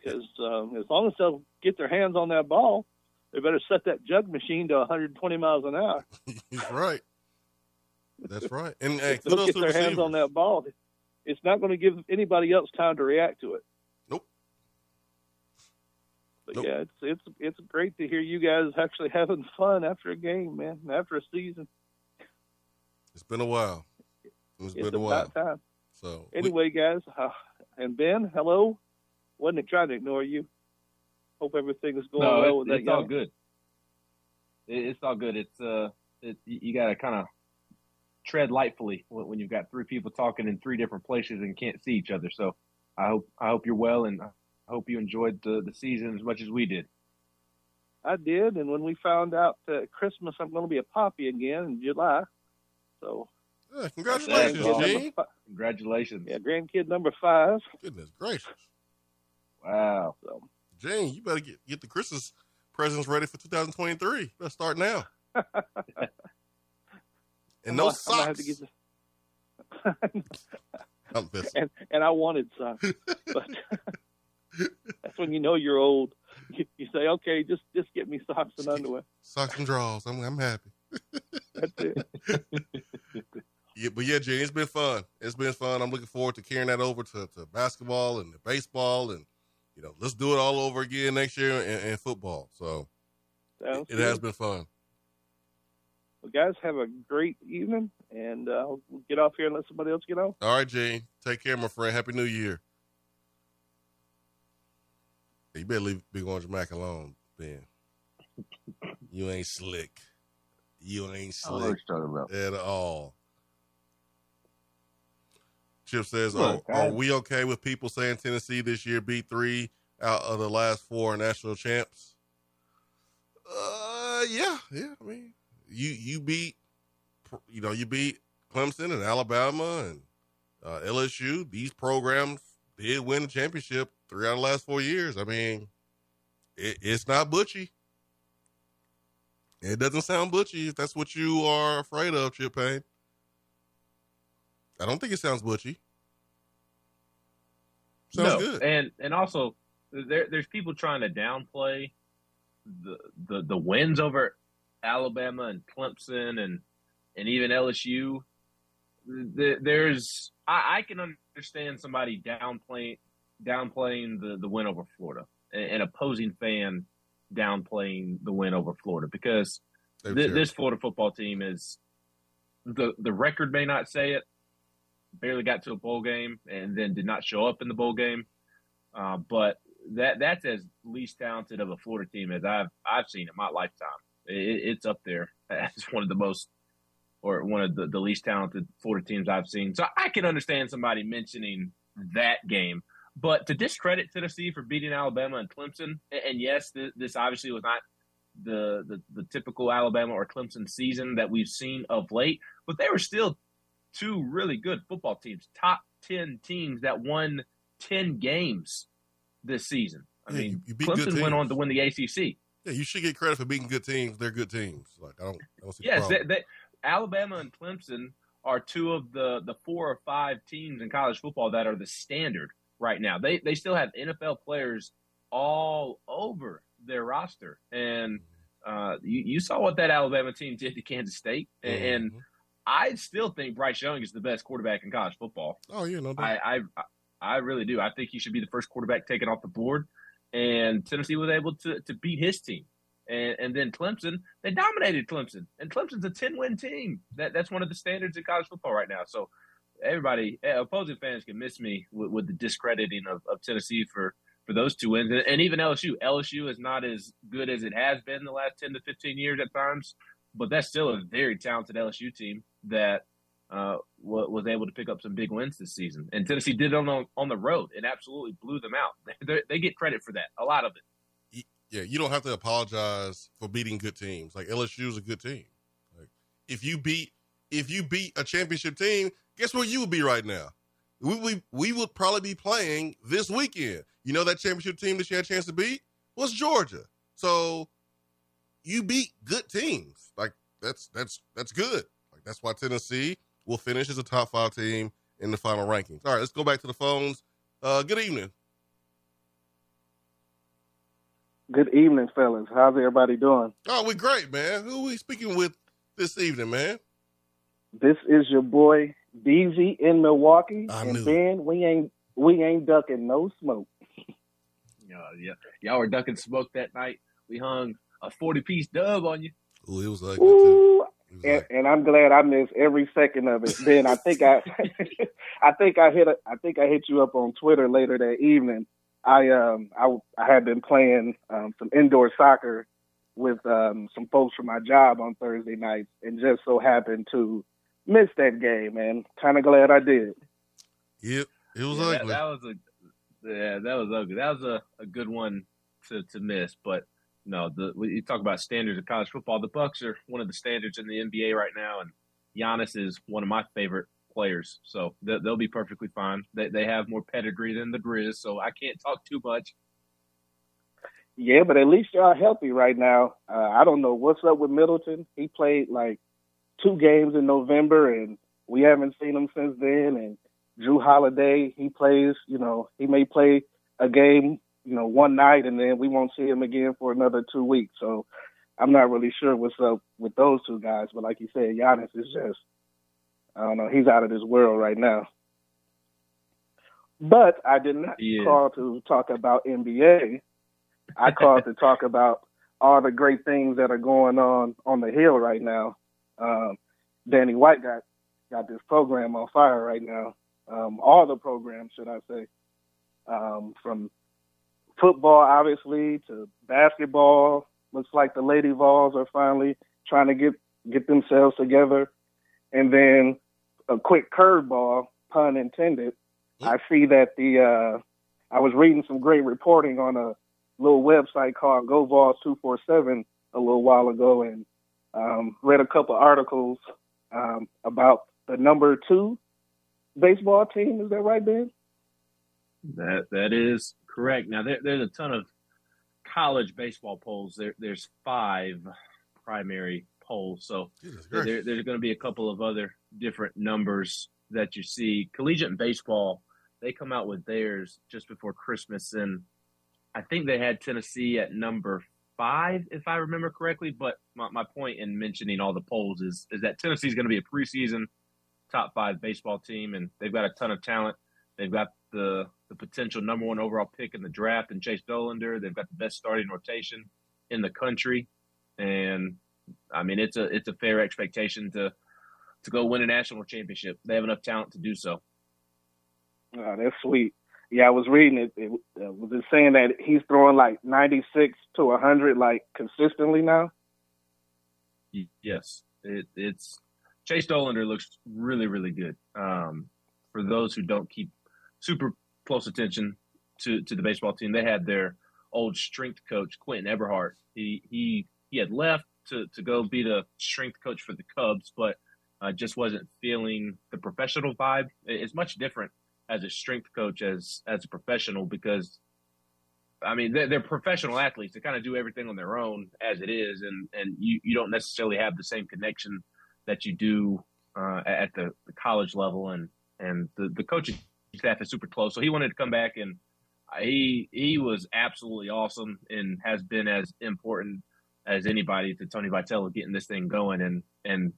because um, as long as they'll get their hands on that ball, they better set that jug machine to 120 miles an hour. He's right. That's right. And hey, they'll get their the hands on that ball, it's not going to give anybody else time to react to it. Nope. But Nope. yeah, it's it's it's great to hear you guys actually having fun after a game, man, after a season. It's been a while. It's It's been a while. time. So we- Anyway, guys, uh, and Ben, hello. Wasn't it trying to ignore you. Hope everything is going no, well it's, with that it's all young- good. It, it's all good. It's uh, it, you, you got to kind of tread lightfully when, when you've got three people talking in three different places and can't see each other. So I hope I hope you're well and I hope you enjoyed the, the season as much as we did. I did, and when we found out at Christmas I'm going to be a poppy again in July, so Yeah, congratulations, grandkid Gene. number fi- Congratulations. Yeah, grandkid number five. Goodness gracious. Wow. So Gene, you better get, get the Christmas presents ready for 2023. Let's start now. and no I'm gonna- I'm gonna have socks. to get the- I'm and and I wanted some, but that's when you know you're old. You, you say, okay, just just get me socks and underwear. Socks and drawers. I'm, I'm happy. That's it. Yeah, but yeah, Gene, it's been fun. It's been fun. I'm looking forward to carrying that over to, to basketball and baseball, and you know, let's do it all over again next year in, in football. So Sounds it has been fun. Well, guys, have a great evening, and uh, we'll get off here and let somebody else get on. All right, Gene. Take care, my friend. Happy New Year. You better leave Big Orange Mac alone, Ben. You ain't slick. You ain't I don't know what slick you're talking about. at all. Chip says, Look, are, are we okay with people saying Tennessee this year beat three out of the last four national champs? Uh, yeah, yeah. I mean, you you beat, you know, you beat Clemson and Alabama and uh, LSU. These programs did win the championship three out of the last four years. I mean, it, it's not butchy. It doesn't sound butchy if that's what you are afraid of, Chip Payne. I don't think it sounds butchy. Sounds no, good. and and also there there's people trying to downplay the the the wins over Alabama and Clemson and and even LSU. There's I, I can understand somebody downplaying downplaying the the win over Florida, an opposing fan downplaying the win over Florida because terrible. this Florida football team is the the record may not say it. Barely got to a bowl game and then did not show up in the bowl game. Uh, but that that's as least talented of a Florida team as I've I've seen in my lifetime. It, it's up there as one of the most or one of the, the least talented Florida teams I've seen. So I can understand somebody mentioning that game. But to discredit Tennessee for beating Alabama and Clemson, and yes, this, this obviously was not the, the, the typical Alabama or Clemson season that we've seen of late, but they were still two really good football teams, top ten teams that won ten games this season. I Yeah, mean, you beat Clemson went on to win the ACC. Yeah, you should get credit for beating good teams. They're good teams. Like I don't, I don't see the Yes, problem. they, they, Alabama and Clemson are two of the the four or five teams in college football that are the standard right now. They they still have NFL players all over their roster, and uh, you, you saw what that Alabama team did to Kansas State, and, and I still think Bryce Young is the best quarterback in college football. Oh yeah, no doubt. I, I I really do. I think he should be the first quarterback taken off the board. And Tennessee was able to to beat his team. And and then Clemson, they dominated Clemson. And Clemson's a 10 win team. That that's one of the standards in college football right now. So everybody eh, opposing fans can miss me with, with the discrediting of, of Tennessee for for those two wins. And, and even LSU. LSU is not as good as it has been the last 10 to 15 years at times, but that's still a very talented LSU team that uh, wa- was able to pick up some big wins this season. And Tennessee did it on on the road and absolutely blew them out. They, they get credit for that, a lot of it. yeah, you don't have to apologize for beating good teams. Like LSU is a good team. Like if you beat if you beat a championship team, guess where you would be right now? We we, we would probably be playing this weekend. You know that championship team that you had a chance to beat was Georgia. So you beat good teams. Like that's that's that's good. Like that's why Tennessee will finish as a top five team in the final rankings. All right, let's go back to the phones. Uh, good evening. Good evening, fellas. How's everybody doing? Oh, we great, man. Who we speaking with this evening, man? This is your boy DZ in Milwaukee, I and knew it. Ben, we ain't we ain't ducking no smoke. Uh, yeah, y'all were ducking smoke that night. We hung a 40 piece dub on you. Ooh, it was ugly Ooh, and, and I'm glad I missed every second of it. Ben, I think I, I think I hit, a, I think I hit you up on Twitter later that evening. I um I I had been playing um, some indoor soccer with um some folks from my job on Thursday nights, and just so happened to miss that game. And kind of glad I did. Yep, it was Yeah, that, ugly. that was a yeah, that was ugly. That was a, a good one to, to miss. But no, the you talk about standards of college football. The Bucks are one of the standards in the NBA right now, and Giannis is one of my favorite players. So they, they'll be perfectly fine. They they have more pedigree than the Grizz, so I can't talk too much. Yeah, but at least y'all healthy right now. Uh, I don't know what's up with Middleton. He played like two games in November, and we haven't seen him since then. And Jrue Holiday, he plays. You know, he may play a game, you know, one night, and then we won't see him again for another two weeks. So I'm not really sure what's up with those two guys. But like you said, Giannis is just, I don't know, he's out of this world right now. But I did not is. call to talk about NBA. I called to talk about all the great things that are going on on the hill right now. Um, Danny White got got this program on fire right now. Um, all the programs, should I say, um, from football obviously to basketball. Looks like the Lady Vols are finally trying to get get themselves together. And then a quick curveball, pun intended. I see that the uh, I was reading some great reporting on a little website called Go GoVols two four seven a little while ago, and um, read a couple articles um, about the number two baseball team. Is that right, Ben? That that is correct. Now there, there's a ton of college baseball polls. There there's five primary polls, so there, there's going to be a couple of other different numbers that you see. Collegiate baseball, they come out with theirs just before Christmas, and I think they had Tennessee at number five, if I remember correctly. But my, my point in mentioning all the polls is is that Tennessee is going to be a preseason top five baseball team, and they've got a ton of talent. They've got the the potential number one overall pick in the draft and Chase Dollander. They've got the best starting rotation in the country, and I mean it's a it's a fair expectation to to go win a national championship. They have enough talent to do so. Oh, that's sweet. yeah, I was reading it. It uh, was it saying that he's throwing like 96 to 100 like consistently now. Yes, it, it's Chase Dollander looks really, really good. Um, for those who don't keep super close attention to, to the baseball team, they had their old strength coach Quentin Eberhardt. He he he had left to, to go be the strength coach for the Cubs, but uh, just wasn't feeling the professional vibe. It's much different as a strength coach as as a professional because I mean they're, they're professional athletes. They kind of do everything on their own as it is, and and you you don't necessarily have the same connection that you do uh, at the, the, college level, and and the the coaching staff is super close. So he wanted to come back, and he he was absolutely awesome, and has been as important as anybody to Tony Vitello getting this thing going, and and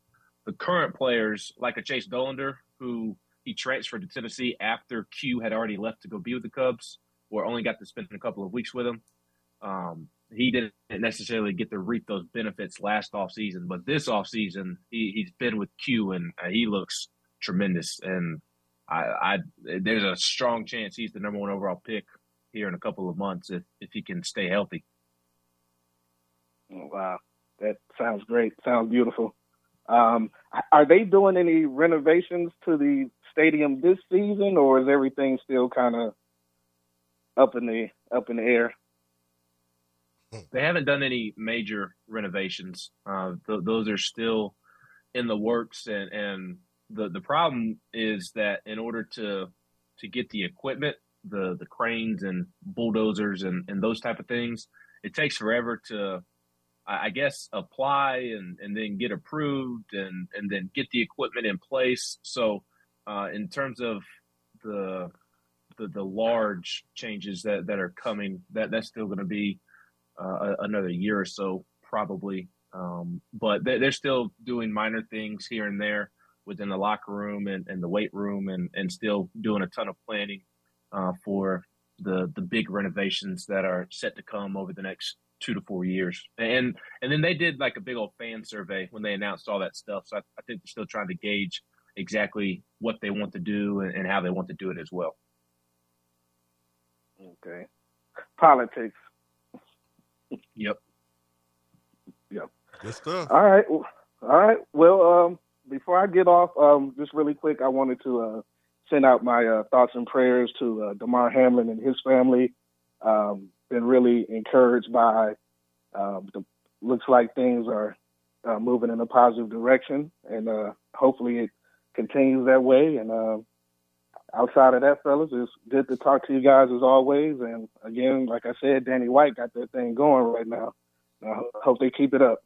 the current players like a Chase Dollander who he transferred to Tennessee after Q had already left to go be with the Cubs, or only got to spend a couple of weeks with him. Um, he didn't necessarily get to reap those benefits last off season, but this off season he, he's been with Q and uh, he looks tremendous. And I, I, there's a strong chance he's the number one overall pick here in a couple of months if if he can stay healthy. Oh, wow, that sounds great. Sounds beautiful. Um, are they doing any renovations to the stadium this season, or is everything still kind of up in the up in the air? They haven't done any major renovations. Uh, th- those are still in the works, and, and the the problem is that in order to to get the equipment, the the cranes and bulldozers and, and those type of things, it takes forever to I guess apply and, and then get approved and, and then get the equipment in place. So uh, in terms of the, the, the large changes that, that are coming, that that's still going to be uh, another year or so probably. Um, but they're, they're still doing minor things here and there within the locker room and, and the weight room and, and still doing a ton of planning uh, for the the big renovations that are set to come over the next two to four years. And and then they did like a big old fan survey when they announced all that stuff. So I, I think they're still trying to gauge exactly what they want to do and, and how they want to do it as well. Okay. Politics. Yep. Yep. Good stuff. All right. All right. Well, um, before I get off, um, just really quick, I wanted to uh, send out my uh, thoughts and prayers to uh, Damar Hamlin and his family. Um, been really encouraged by. Um, the, looks like things are uh, moving in a positive direction, and uh, hopefully it continues that way. And uh, outside of that, fellas, it's good to talk to you guys as always. And again, like I said, Danny White got that thing going right now. I hope they keep it up.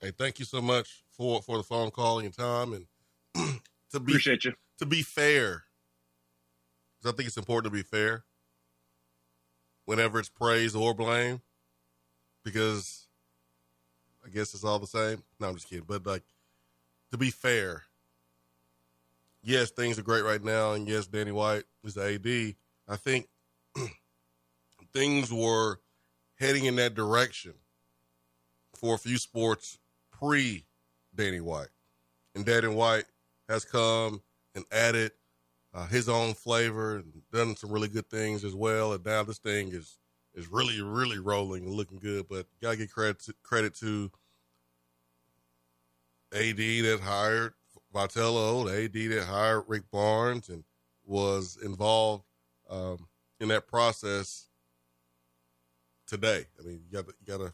Hey, thank you so much for for the phone call and time, and to be appreciate you. To be fair, because I think it's important to be fair whenever it's praise or blame because I guess it's all the same. No, I'm just kidding. But like to be fair, yes, things are great right now, and yes, Danny White is the AD. I think things were heading in that direction for a few sports pre Danny White, and Danny White has come and added uh, his own flavor and done some really good things as well. And now this thing is is really really rolling and looking good. But gotta give credit to, credit to AD that hired Vitello, the AD that hired Rick Barnes and was involved um, in that process today. I mean, you got you got to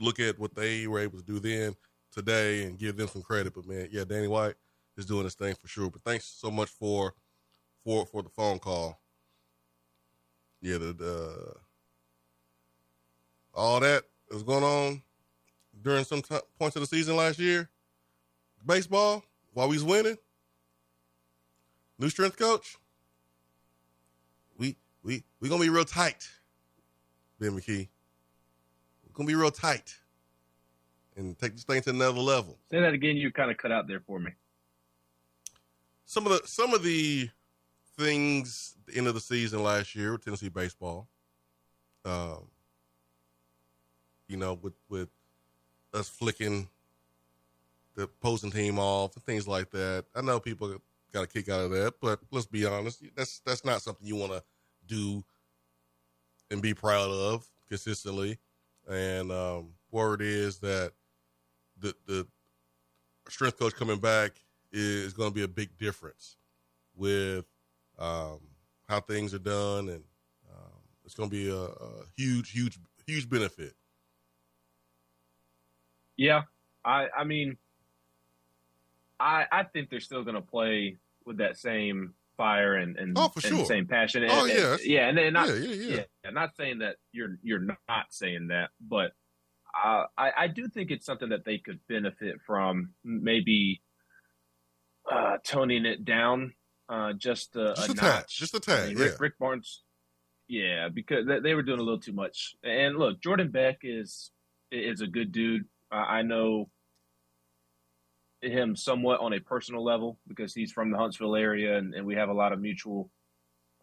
look at what they were able to do then today and give them some credit. But man, yeah, Danny White is doing his thing for sure. But thanks so much for for for the phone call. Yeah, the, the all that was going on during some t- points of the season last year. Baseball while we was winning. New strength coach. We we we gonna be real tight, Ben McKee. Gonna be real tight and take this thing to another level. Say that again. You kind of cut out there for me some of the some of the things the end of the season last year with Tennessee baseball. Um, you know, with with us flicking the opposing team off and things like that. I know people got a kick out of that. But let's be honest, that's that's not something you want to do and be proud of consistently. And um, word is that the the strength coach coming back is going to be a big difference with um, how things are done, and um, it's going to be a, a huge, huge, huge benefit. Yeah, I I mean, I I think they're still going to play with that same fire and and, oh, and sure. same passion. And, Oh, and- yeah. yeah, and, and not Yeah, yeah, yeah. I'm not saying that you're you're not saying that, but uh, I I do think it's something that they could benefit from. Maybe uh, toning it down uh, just a, Just a a tad, notch. just a I tad, mean, Rick, yeah. Rick Barnes. Yeah, because they, they were doing a little too much. And look, Jordan Beck is is a good dude. I know him somewhat on a personal level because he's from the Huntsville area, and, and we have a lot of mutual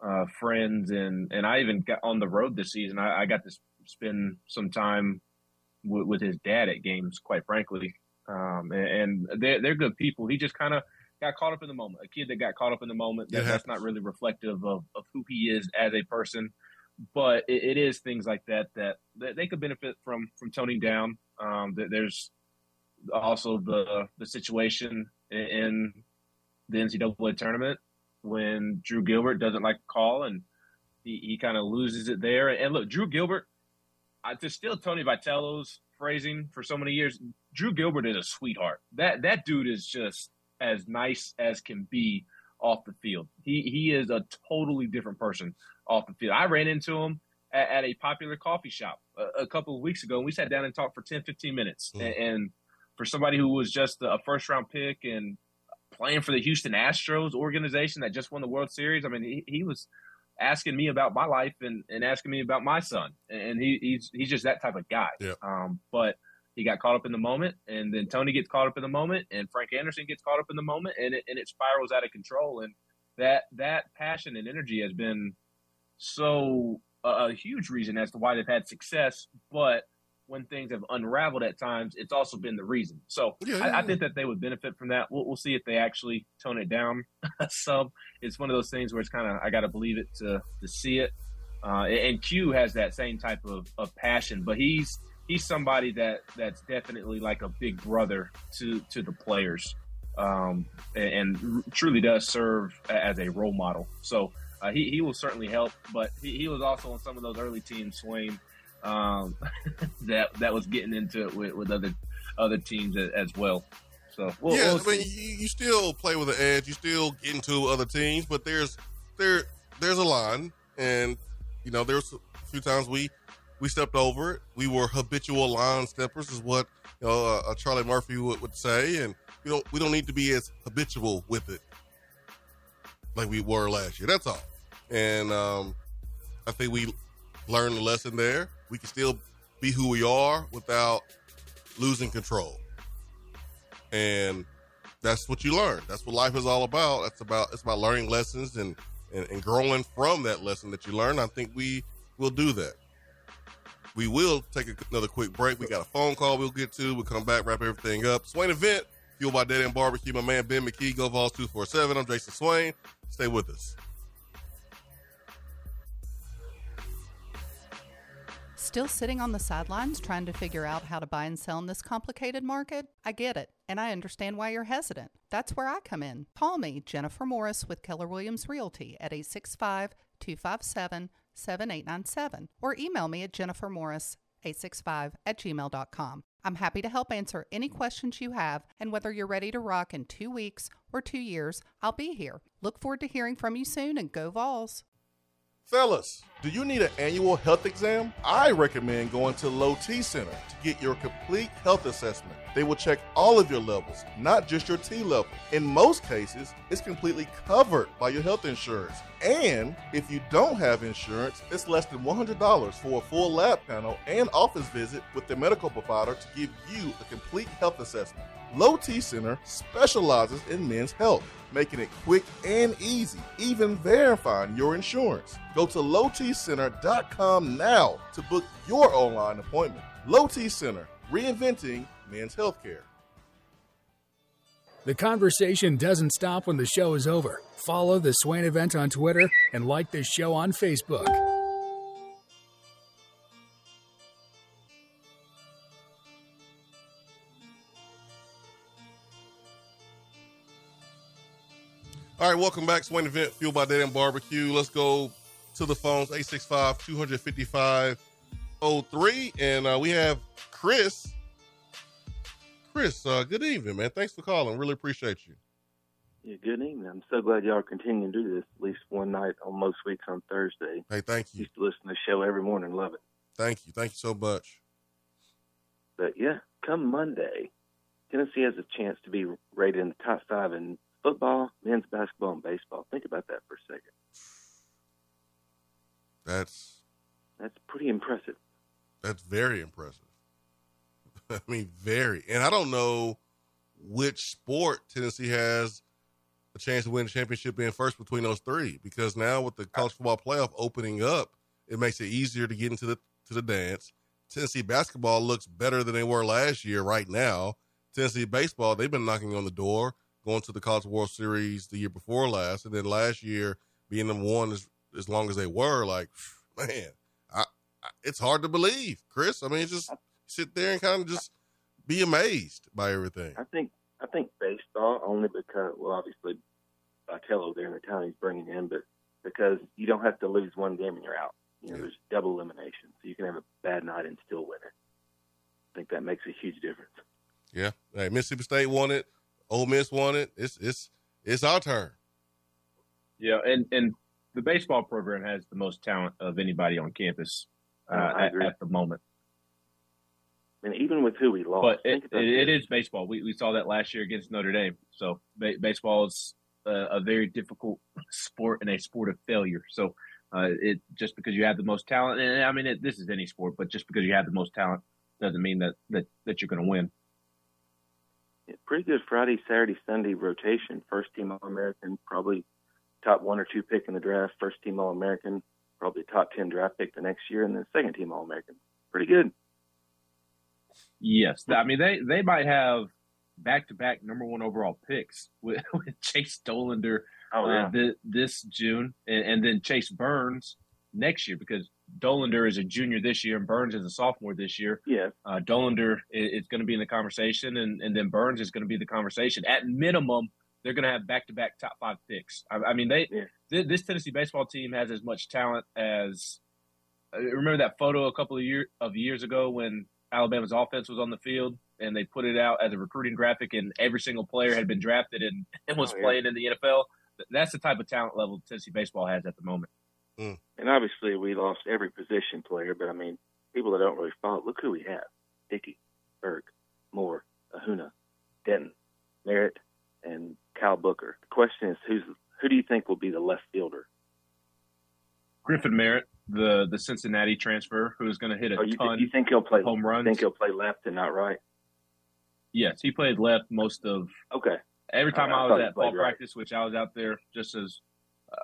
uh, friends. And and I even got on the road this season. I, I got to spend some time with, with his dad at games, quite frankly. Um, and, and they're they're good people. He just kind of got caught up in the moment. A kid that got caught up in the moment. That, It that's not really reflective of, of who he is as a person. But it, it is things like that, that that they could benefit from from toning down. Um, that there's also the the situation in, the NCAA tournament when Drew Gilbert doesn't like a call and he, he kind of loses it there. And look, Drew Gilbert, I, to steal Tony Vitello's phrasing for so many years, Drew Gilbert is a sweetheart. That that dude is just as nice as can be off the field. He he is a totally different person off the field. I ran into him at, at a popular coffee shop a, a couple of weeks ago, and we sat down and talked for 10, 15 minutes. Mm. And, and for somebody who was just a first round pick and playing for the Houston Astros organization that just won the World Series, I mean, he, he was asking me about my life and, and asking me about my son. And he, he's he's just that type of guy. Yeah. Um, but he got caught up in the moment, and then Tony gets caught up in the moment, and Frank Anderson gets caught up in the moment, and it, and it spirals out of control. And that that passion and energy has been so a, a huge reason as to why they've had success. But when things have unraveled at times, it's also been the reason. So Yeah, I, yeah, I think that they would benefit from that. We'll, we'll see if they actually tone it down some. It's one of those things where it's kind of I got to believe it to to see it. Uh, and Q has that same type of, of passion, but he's he's somebody that that's definitely like a big brother to to the players, um, and, and truly does serve as a role model. So uh, he he will certainly help. But he, he was also on some of those early teams, Swain, um, that that was getting into it with, with other other teams as well. So we'll, yeah, we'll I mean, you, you still play with the edge. You still get into other teams, but there's there there's a line, and you know there's a few times we we stepped over it. We were habitual line steppers, is what you know uh, uh, Charlie Murphy would, would say, and we don't we don't need to be as habitual with it like we were last year. That's all. And um, I think we learned the lesson there. We can still be who we are without losing control and that's what you learn. That's what life is all about. That's about it's about learning lessons and, and and growing from that lesson that you learn. I think we will do that. We will take another quick break. We got a phone call we'll get to. We'll come back, wrap everything up. Swain event fueled by Dead End Barbecue. My man Ben McKee, Go Vols two four seven. I'm Jason Swain. Stay with us. Still sitting on the sidelines trying to figure out how to buy and sell in this complicated market? I get it, and I understand why you're hesitant. That's where I come in. Call me, Jennifer Morris with Keller Williams Realty at 865 257 7897 or email me at jennifermorris865 at gmail.com. I'm happy to help answer any questions you have, and whether you're ready to rock in two weeks or two years, I'll be here. Look forward to hearing from you soon and go Vols! Fellas, do you need an annual health exam? I recommend going to Low T Center to get your complete health assessment. They will check all of your levels, not just your T level. In most cases, it's completely covered by your health insurance. And if you don't have insurance, it's less than $100 for a full lab panel and office visit with the medical provider to give you a complete health assessment. Low T Center specializes in men's health, making it quick and easy, even verifying your insurance. Go to lowtcenter.com now to book your online appointment. Low T Center, reinventing men's healthcare. The conversation doesn't stop when the show is over. Follow the Swain event on Twitter and like this show on Facebook. All right, welcome back. Swain Event, fueled by Dead End Barbecue. Let's go to the phones, 865 255 03. And uh, we have Chris. Chris, uh, good evening, man. Thanks for calling. Really appreciate you. Yeah, good evening. I'm so glad y'all are continuing to do this at least one night on most weeks on Thursday. Hey, thank you. Used to listen to the show every morning. Love it. Thank you. Thank you so much. But yeah, come Monday, Tennessee has a chance to be rated in the top five in football, men's basketball, and baseball. Think about that for a second. That's That's pretty impressive. that's very impressive. I mean, very. And I don't know which sport Tennessee has a chance to win the championship in first between those three because now with the college football playoff opening up, it makes it easier to get into the to the dance. Tennessee basketball looks better than they were last year right now. Tennessee baseball, they've been knocking on the door, going to the College World Series the year before last, and then last year being number one as, as long as they were. Like, man, I, I, it's hard to believe, Chris. I mean, just sit there and kind of just be amazed by everything. I think I think baseball only because well, obviously, Vitello there in the town he's bringing in, but because you don't have to lose one game and you're out. You know, there's double elimination, so you can have a bad night and still win it. I think that makes a huge difference. Yeah, hey, Mississippi State won it. Ole Miss won it. It's it's it's our turn. Yeah, and and the baseball program has the most talent of anybody on campus uh, at, at the moment. And even with who we lost, But it, it, it this. is baseball. We, we saw that last year against Notre Dame. So ba- baseball is a, a very difficult sport and a sport of failure. So uh, it just because you have the most talent, and I mean it, this is any sport, but just because you have the most talent doesn't mean that that, that you're going to win. Pretty good Friday, Saturday, Sunday rotation. First team All American, probably top one or two pick in the draft. First team All American, probably top ten draft pick the next year, and then second team All American. Pretty good. Yes, I mean they they might have back to back number one overall picks with, with Chase Dollander Oh, yeah. uh, thi- this June, and, and then Chase Burns next year because Dollander is a junior this year and Burns is a sophomore this year. Yeah. Uh, Dollander is, is going to be in the conversation, and, and then Burns is going to be the conversation. At minimum, they're going to have back to back top five picks. I, I mean, they th- this Tennessee baseball team has as much talent as. I remember that photo a couple of year of years ago when Alabama's offense was on the field and they put it out as a recruiting graphic, and every single player had been drafted and, and was Oh, yeah. playing in the NFL. That's the type of talent level Tennessee baseball has at the moment. Mm. And obviously, we lost every position player, but I mean, people that don't really follow, look who we have: Dickey, Burke, Moore, Ahuna, Denton, Merritt, and Kyle Booker. The question is, who's who do you think will be the left fielder? Griffin Merritt, the the Cincinnati transfer, who's going to hit a Oh, you, ton. you think he'll play home runs? Think he'll play left and not right? Yes, he played left most of. Okay. Every time I I, was he at fall played right. practice, which I was out there just as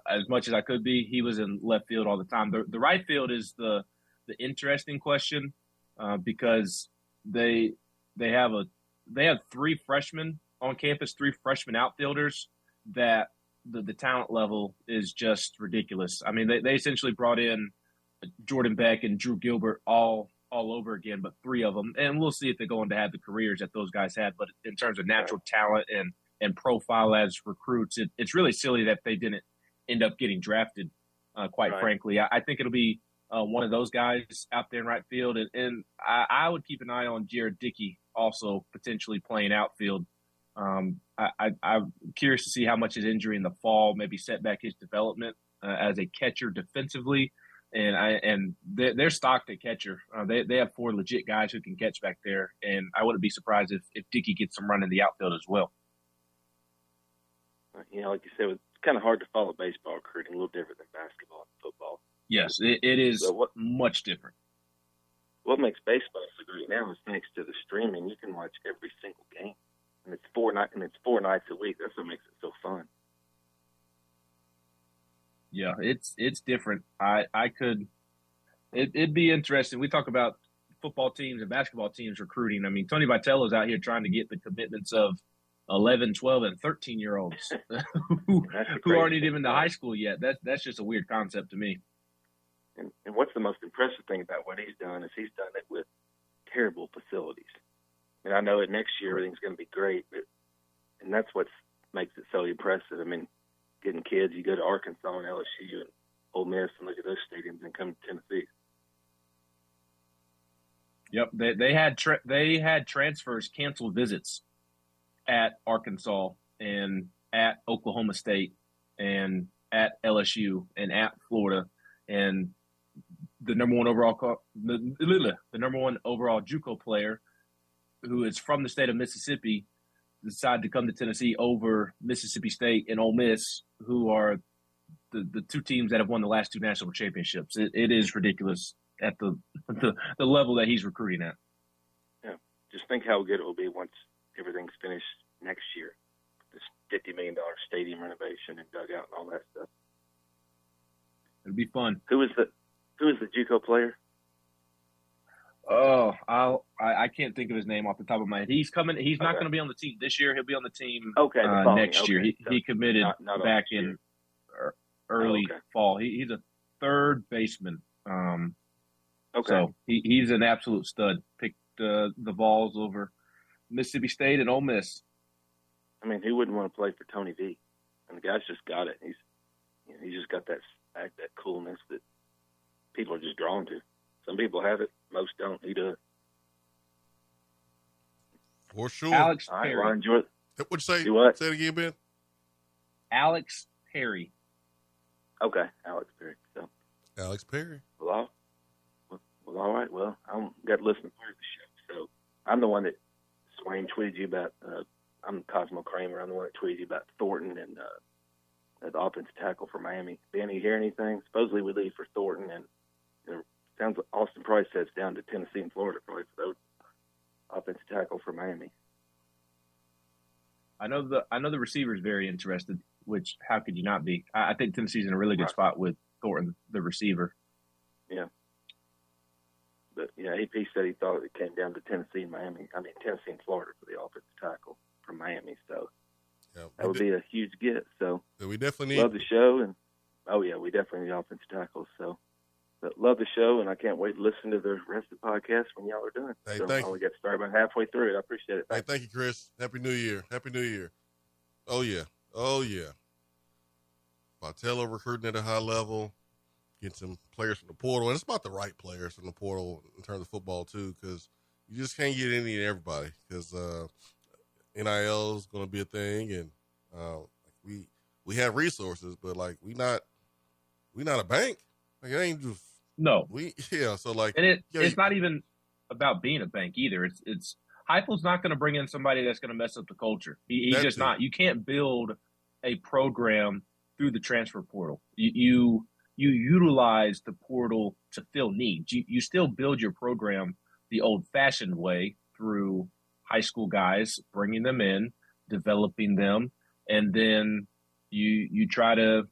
as much as I could be, he was in left field all the time. The, the right field is the the interesting question uh, because they they have a they have three freshmen on campus, three freshman outfielders that the, the talent level is just ridiculous. I mean, they, they essentially brought in Jordan Beck and Drew Gilbert all all over again, but three of them, and we'll see if they're going to have the careers that those guys had. But in terms of natural talent and and profile as recruits, it, it's really silly that they didn't end up getting drafted. Uh, quite Right. frankly, I, I think it'll be uh, one of those guys out there in right field, and, and I, I would keep an eye on Jared Dickey also potentially playing outfield. Um, I, I, I'm curious to see how much his injury in the fall maybe set back his development uh, as a catcher defensively. And I and they're, they're stocked at catcher. Uh, they they have four legit guys who can catch back there, and I wouldn't be surprised if if Dickey gets some run in the outfield as well. You know, like you said, it's kind of hard to follow baseball recruiting. A little different than basketball and football. Yes, it, it is So what- much different. What makes baseball so great now is thanks to the streaming. You can watch every single game, and it's four night and it's four nights a week. That's what makes it so fun. Yeah, it's it's different. I I could it, it'd be interesting. We talk about football teams and basketball teams recruiting. I mean, Tony Vitello's out here trying to get the commitments of 11, 12, and 13 year olds who, who aren't even to high school yet. That, that's just a weird concept to me. And, and what's the most impressive thing about what he's done is he's done it with terrible facilities. And I know that next year everything's going to be great, but and that's what makes it so impressive. I mean, getting kids, you go to Arkansas and LSU and Ole Miss and look at those stadiums and come to Tennessee. Yep, they they had tra- they had transfers cancel visits at Arkansas and at Oklahoma State and at LSU and at Florida and the number one overall the, the number one overall JUCO player who is from the state of Mississippi decided to come to Tennessee over Mississippi State and Ole Miss, who are the, the two teams that have won the last two national championships. It, it is ridiculous at the, the the level that he's recruiting at. Yeah, just think how good it will be once everything's finished next year. This fifty million dollar stadium renovation and dugout and all that stuff. It'll be fun. Who is the who is the JUCO player? Oh, I'll, I I can't think of his name off the top of my head. He's coming. He's not going to be on the team this year. He'll be on the team okay, uh, next okay. year. He So he committed not- not back in er- early Oh, okay. fall. He, he's a third baseman. Um, Okay. So he, he's an absolute stud. Picked uh, the Vols over Mississippi State and Ole Miss. I mean, who wouldn't want to play for Tony V? And the guy's just got it. He's you know, he's just got that act, that coolness that people are just drawn to. Some people have it, most don't. He does. For sure. Alex All right, Perry. well, I enjoy it. What'd you say? Do what? Say it again, Ben. Alex Perry. Okay, Alex Perry. So, Alex Perry. well, all, well, well, all right. Well, I'm got to listen to part of the show. So, I'm the one that Swain tweeted you about. Uh, I'm Cosmo Kramer. I'm the one that tweeted you about Thornton and uh, the offensive tackle for Miami. You hear anything? Supposedly we leave for Thornton, and you know, sounds like Austin Price says down to Tennessee and Florida probably for those offensive tackle for Miami. I know the I know the receiver is very interested. Which how could you not be? I, I think Tennessee's in a really good spot with Thornton, the receiver. Yeah. But yeah, AP said he thought it came down to Tennessee and Miami. I mean Tennessee and Florida for the offensive tackle from Miami. So Yeah, that would be a huge get. So Yeah, we definitely need. love the show and oh yeah, we definitely need offensive tackles. So but love the show and I can't wait to listen to the rest of the podcast when y'all are done. Hey, so thank I only got started about halfway through it. I appreciate it. Hey, thank you, Chris. Happy New Year. Happy New Year. Oh yeah. Oh yeah. Vitello recruiting at a high level, get some players from the portal, and it's about the right players from the portal in terms of football too, because you just can't get any and everybody. Because uh, NIL is going to be a thing, and uh, we we have resources, but like we not we not a bank. Like it ain't just No, we yeah. So like and it yeah, it's not even about being a bank either. It's it's Heupel's not going to bring in somebody that's going to mess up the culture. He, he's just too. not. You can't build a program through the transfer portal. You you, you utilize the portal to fill needs. You you still build your program the old-fashioned way through high school guys, bringing them in, developing them, and then you you try to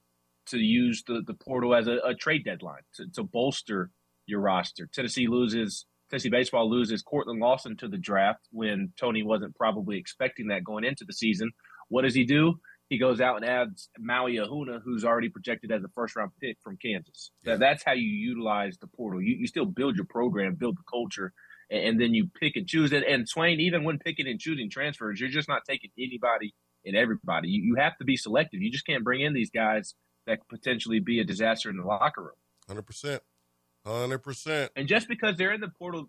to use the, the portal as a, a trade deadline to, to bolster your roster. Tennessee loses Tennessee baseball loses Cortland Lawson to the draft when Tony wasn't probably expecting that going into the season. What does he do? He goes out and adds Maui Ahuna, who's already projected as a first round pick from Kansas. That, that's how you utilize the portal. You, you still build your program, build the culture, and, and then you pick and choose it. And Swain, even when picking and choosing transfers, you're just not taking anybody and everybody. You, you have to be selective. You just can't bring in these guys that could potentially be a disaster in the locker room. hundred percent, hundred percent. And just because they're in the portal,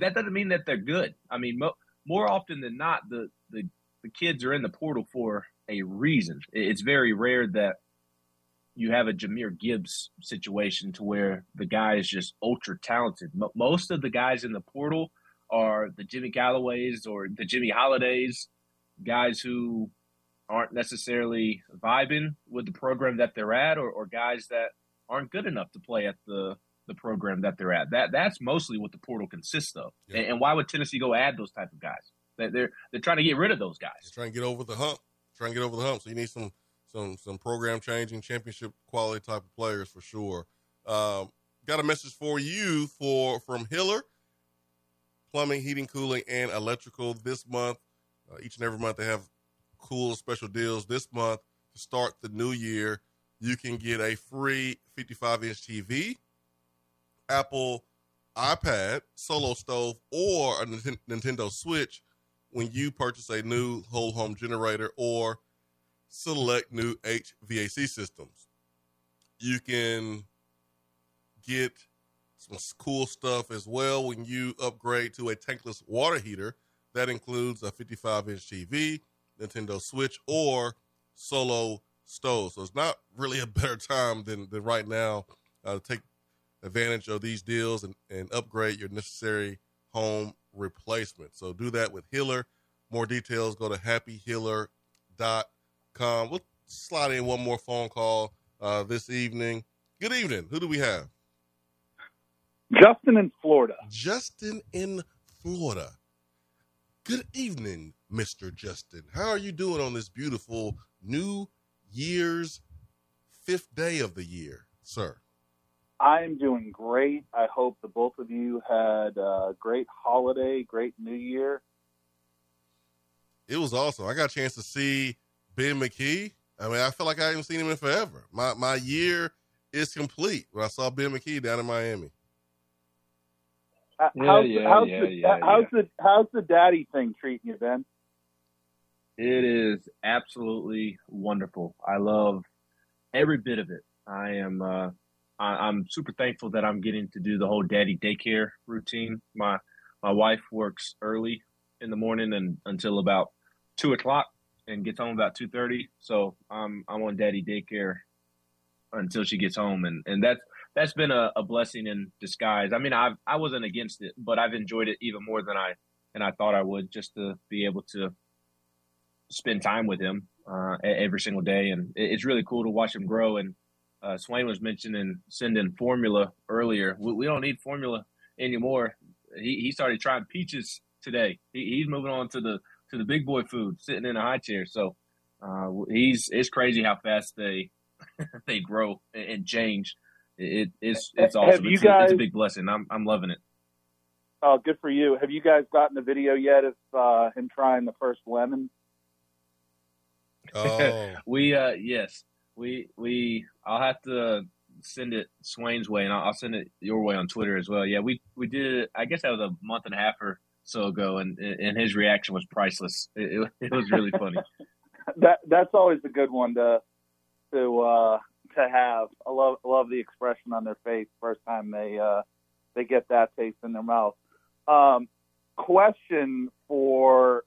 that doesn't mean that they're good. I mean, mo- more often than not, the, the the kids are in the portal for a reason. It's very rare that you have a Jahmyr Gibbs situation to where the guy is just ultra talented. Most of the guys in the portal are the Jimmy Calloways or the Jimmy Holidays, guys who aren't necessarily vibing with the program that they're at, or, or guys that aren't good enough to play at the the program that they're at. That that's mostly what the portal consists of. And, and why would Tennessee go add those type of guys? They- They're they're trying to get rid of those guys. trying to get over the hump. Trying to get over the hump. So you need some some some program changing, championship quality type of players for sure. Um, got a message for you for from Hiller, plumbing, heating, cooling, and electrical this month. Uh, each and every month they have cool special deals this month to start the new year. You can get a free 55 inch TV, Apple iPad, Solo Stove, or a Nintendo Switch when you purchase a new whole home generator or select new HVAC systems. You can get some cool stuff as well when you upgrade to a tankless water heater. That includes a 55 inch TV, Nintendo Switch, or Solo Stove. So it's not really a better time than, than right now uh, to take advantage of these deals and, and upgrade your necessary home replacement. So do that with Hiller. More details, go to happyhiller.com. We'll slide in one more phone call uh, this evening. Good evening. Who do we have? Justin in Florida. Justin in Florida. Good evening, Mr. Justin. How are you doing on this beautiful New Year's fifth day of the year, sir? I am doing great. I hope the both of you had a great holiday, great New Year. It was awesome. I got a chance to see Ben McKee. I mean, I feel like I haven't seen him in forever. My my year is complete when I saw Ben McKee down in Miami. Uh, Yeah, how's, yeah, how's yeah, the yeah, how's yeah. the how's the daddy thing treating you, Ben? It is absolutely wonderful. I love every bit of it. I am uh, I, I'm super thankful that I'm getting to do the whole daddy daycare routine. My my wife works early in the morning and until about two o'clock, and gets home about two thirty. So I'm I'm on daddy daycare until she gets home, and and that's that's been a, a blessing in disguise. I mean, I I wasn't against it, but I've enjoyed it even more than I than I thought I would, just to be able to spend time with him uh, every single day, and it's really cool to watch him grow. And uh, Swain was mentioning sending formula earlier. We, we don't need formula anymore. He he started trying peaches today. He, he's moving on to the to the big boy food, sitting in a high chair. So uh, he's it's crazy how fast they they grow and, and change. It, it's it's Have awesome. you it's, a, it's a big blessing. I'm I'm loving it. Oh, good for you. Have you guys gotten the video yet of uh, him trying the first lemon? Oh, we uh yes we we I'll have to send it Swain's way and I'll, send it your way on Twitter as well. Yeah, we we did. I guess that was a month and a half or so ago, and and his reaction was priceless. It, it, it was really funny. that that's always a good one to to uh, to have. I love love the expression on their face first time they uh, they get that taste in their mouth. Um, question for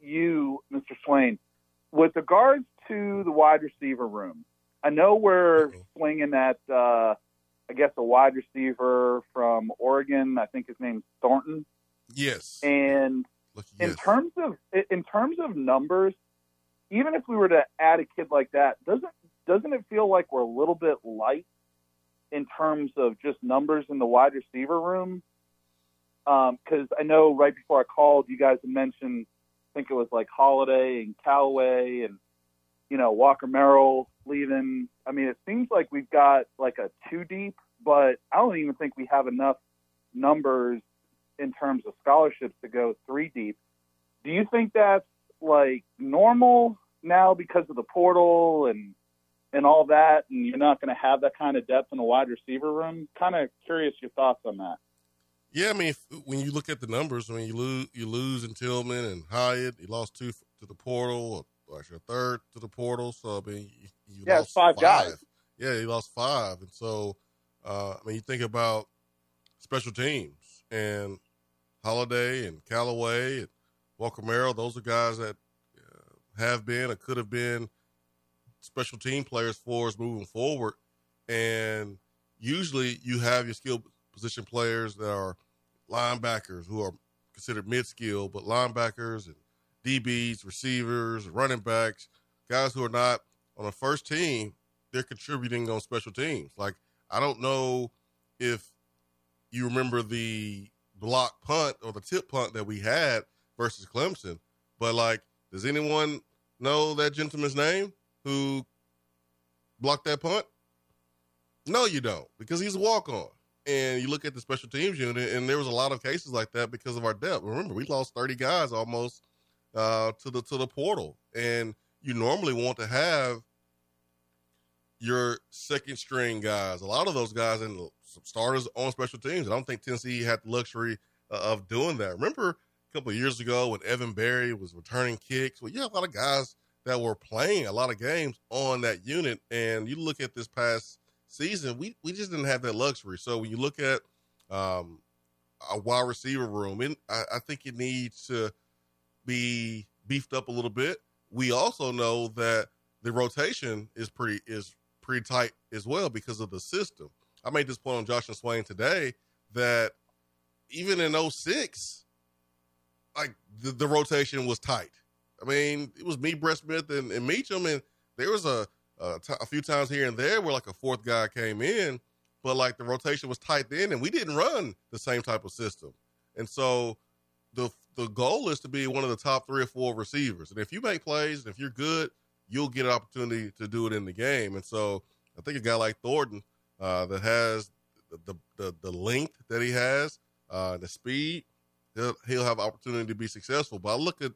you, Mr. Swain, with regards to the wide receiver room. I know we're swinging at uh, I guess a wide receiver from Oregon. I think his name's Thornton. Yes. And in yes. terms of in terms of numbers, even if we were to add a kid like that, doesn't doesn't it feel like we're a little bit light in terms of just numbers in the wide receiver room? Because I know right before I called, you guys mentioned, I think it was like Holiday and Calloway and you know Walker Merrill leaving. I mean, it seems like we've got like a two deep, but I don't even think we have enough numbers in terms of scholarships to go three deep. Do you think that's like normal now because of the portal and and all that, and you're not going to have that kind of depth in a wide receiver room? Kind of curious your thoughts on that. Yeah, I mean, if, when you look at the numbers, I mean, you lose you lose in Tillman and Hyatt. You lost two to the portal, or your third to the portal. So I mean, you, you Yeah, lost it's five guys. Yeah, you lost five, and so uh, I mean, you think about special teams and Holiday and Calloway and Walker Merrill. Those are guys that uh, have been or could have been special team players for us moving forward. And usually, you have your skill position players that are linebackers who are considered mid skill, but linebackers and DBs, receivers, running backs, guys who are not on the first team, they're contributing on special teams. Like, I don't know if you remember the block punt or the tip punt that we had versus Clemson, but like, does anyone know that gentleman's name who blocked that punt? No, you don't, because he's a walk on. And you look at the special teams unit, and there was a lot of cases like that because of our depth. Remember, we lost 30 guys almost uh, to the to the portal, and you normally want to have your second string guys. A lot of those guys and starters on special teams. I don't think Tennessee had the luxury uh, of doing that. Remember a couple years ago when Evan Berry was returning kicks? Well, you have a lot of guys that were playing a lot of games on that unit, and you look at this past season, we we just didn't have that luxury. So when you look at um, a wide receiver room, and I, I think it needs to be beefed up a little bit. We also know that the rotation is pretty is pretty tight as well because of the system. I made this point on Josh and Swain today that even in 06, like the, the rotation was tight. I mean, it was me, Bret Smith, and, and Meachem, and there was a, a, t- a few times here and there where like a fourth guy came in, but like the rotation was tight then, and we didn't run the same type of system. And so the the goal is to be one of the top three or four receivers. And if you make plays, and if you're good, you'll get an opportunity to do it in the game. And so I think a guy like Thornton uh, that has the, the the length that he has, uh, the speed, he'll he'll have opportunity to be successful. But I look at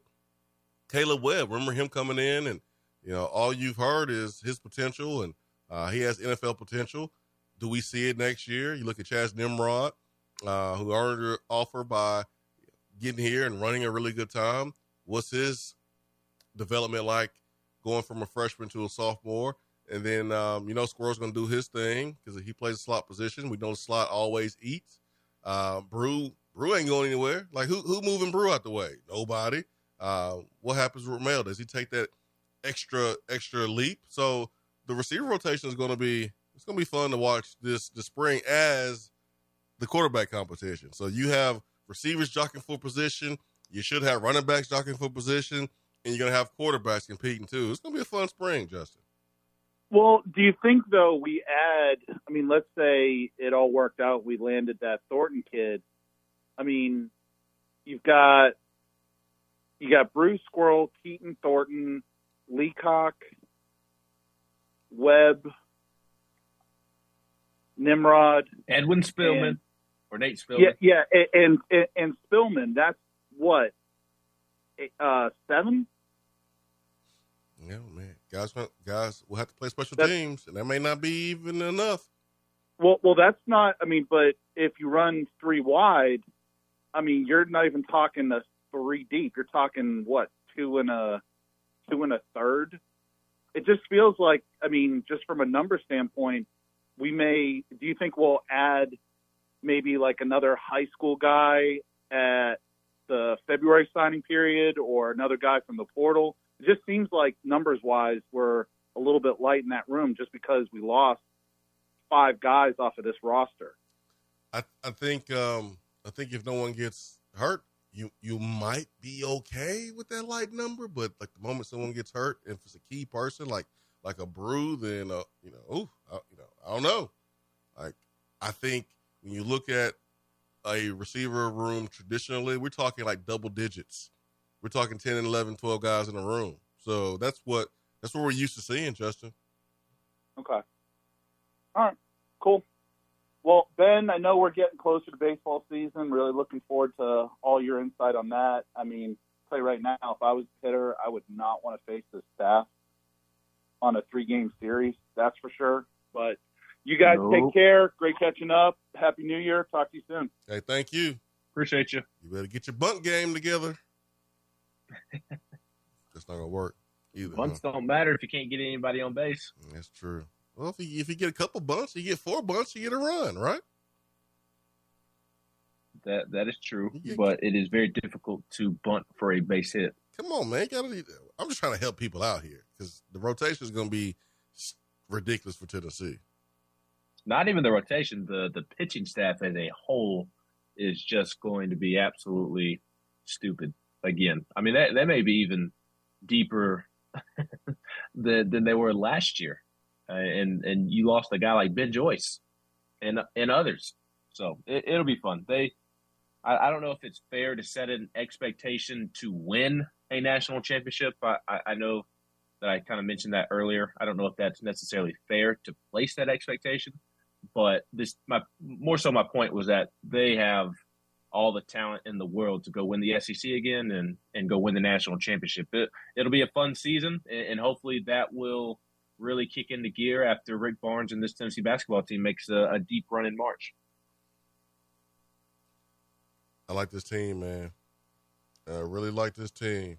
Kaleb Webb. Remember him coming in, and you know all you've heard is his potential, and uh, he has NFL potential. Do we see it next year? You look at Chas Nimrod, uh, who earned an offer by getting here and running a really good time. What's his development like going from a freshman to a sophomore? And then, um, you know, Squirrel's going to do his thing because he plays a slot position. We know the slot always eats. Uh, Brew, Bru ain't going anywhere. Like, who who moving Bru out the way? Nobody. Uh, what happens with Ramel? Does he take that extra extra leap? So the receiver rotation is going to be it's going to be fun to watch this the spring as the quarterback competition. So you have receivers jockeying for position. You should have running backs jockeying for position, and you're going to have quarterbacks competing too. It's going to be a fun spring, Justin. Well, do you think though we add? I mean, let's say it all worked out. We landed that Thornton kid. I mean, you've got you got Bruce Squirrel, Keyton Thornton, Leacock, Webb, Nimrod, Edwin Spillman, and, or Nate Spillman. Yeah, yeah, and and, and Spillman. That's what uh, seven. Yeah, man, guys, guys we'll have to play special that's, teams, and that may not be even enough. Well, well, that's not. I mean, but if you run three wide, I mean, you're not even talking a three deep. You're talking what two and a two and a third. It just feels like. I mean, just from a number standpoint, we may. Do you think we'll add maybe like another high school guy at the February signing period, or another guy from the portal? it just seems like numbers wise we're a little bit light in that room just because we lost five guys off of this roster. I I think um I think if no one gets hurt, you you might be okay with that light number, but like the moment someone gets hurt, if it's a key person like like a Bru, then uh, you know, ooh, I, you know, I don't know. Like I think when you look at a receiver room traditionally, we're talking like double digits we're talking 10 and 11, 12 guys in a room. So that's what that's what we're used to seeing, Justin. Okay. All right. Cool. Well, Ben, I know we're getting closer to baseball season. Really looking forward to all your insight on that. I mean, play right now, if I was a hitter, I would not want to face the staff on a three game series, that's for sure. But you guys nope. take care. Great catching up. Happy New Year. Talk to you soon. Hey, thank you. Appreciate you. You better get your bunt game together. That's not gonna work either. Bunts huh? don't matter if you can't get anybody on base. Mm, that's true. Well, if you, if you get a couple bunts, you get four bunts, you get a run, right? That that is true, but it is very difficult to bunt for a base hit. Come on, man! Gotta, I'm just trying to help people out here because the rotation is going to be ridiculous for Tennessee. Not even the rotation; the the pitching staff as a whole is just going to be absolutely stupid again. I mean, that, that may be even deeper than, than they were last year. Uh, and, and you lost a guy like Ben Joyce and, and others. So it, will be fun. They, I, I, don't know if it's fair to set an expectation to win a national championship. I, I, I know that I kind of mentioned that earlier. I don't know if that's necessarily fair to place that expectation, but this, my, more so my point was that they have all the talent in the world to go win the SEC again and and go win the national championship. It, it'll be a fun season, and, and hopefully that will really kick into gear after Rick Barnes and this Tennessee basketball team makes a, a deep run in March. I like this team, man. I really like this team.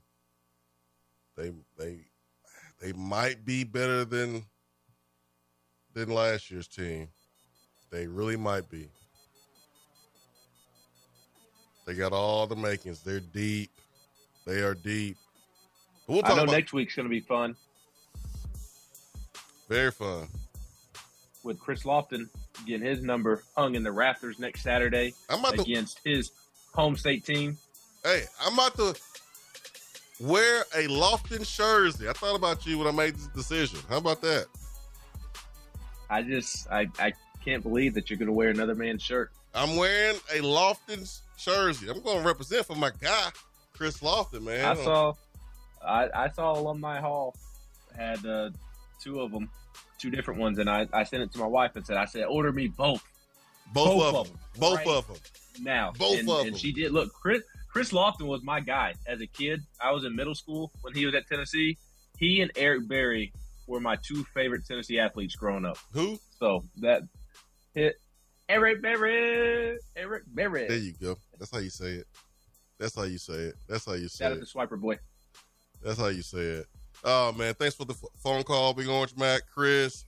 They they they might be better than than last year's team. They really might be. They got all the makings. They're deep. They are deep. But we'll talk I know about, next week's going to be fun. Very fun. With Chris Lofton getting his number hung in the rafters next Saturday against to, his home state team. Hey, I'm about to wear a Lofton jersey. I thought about you when I made this decision. How about that? I just I, I can't believe that you're going to wear another man's shirt. I'm wearing a Lofton jersey. I'm going to represent for my guy, Chris Lofton, man. I saw, I, I saw Alumni Hall had uh, two of them, two different ones, and I, I sent it to my wife and said, I said, order me both, both, both of, them, them. both right of them now. Both and, of and them. she did. Look, Chris Chris Lofton was my guy as a kid. I was in middle school when he was at Tennessee. He and Eric Berry were my two favorite Tennessee athletes growing up. Who? So that hit Eric Berry. Eric Berry. There you go. That's how you say it. That's how you say it. That's how you say Shout it. Shout out to Swiper Boy. That's how you say it. Oh man, thanks for the phone call, Big Orange Mac, Chris,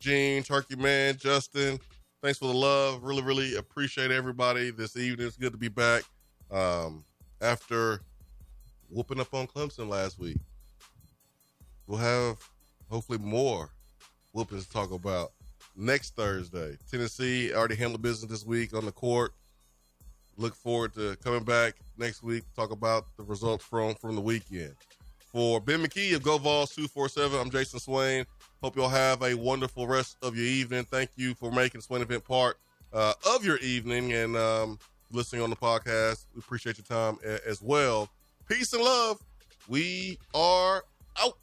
Gene, Turkey Man, Justin. Thanks for the love. Really, really appreciate everybody this evening. It's good to be back. Um, after whooping up on Clemson last week, we'll have hopefully more whoopings to talk about next Thursday. Tennessee already handled business this week on the court. Look forward to coming back next week to talk about the results from from the weekend. For Ben McKee of Go Vols 247, I'm Jason Swain. Hope you'll have a wonderful rest of your evening. Thank you for making Swain Event part uh, of your evening and um, listening on the podcast. We appreciate your time as well. Peace and love. We are out.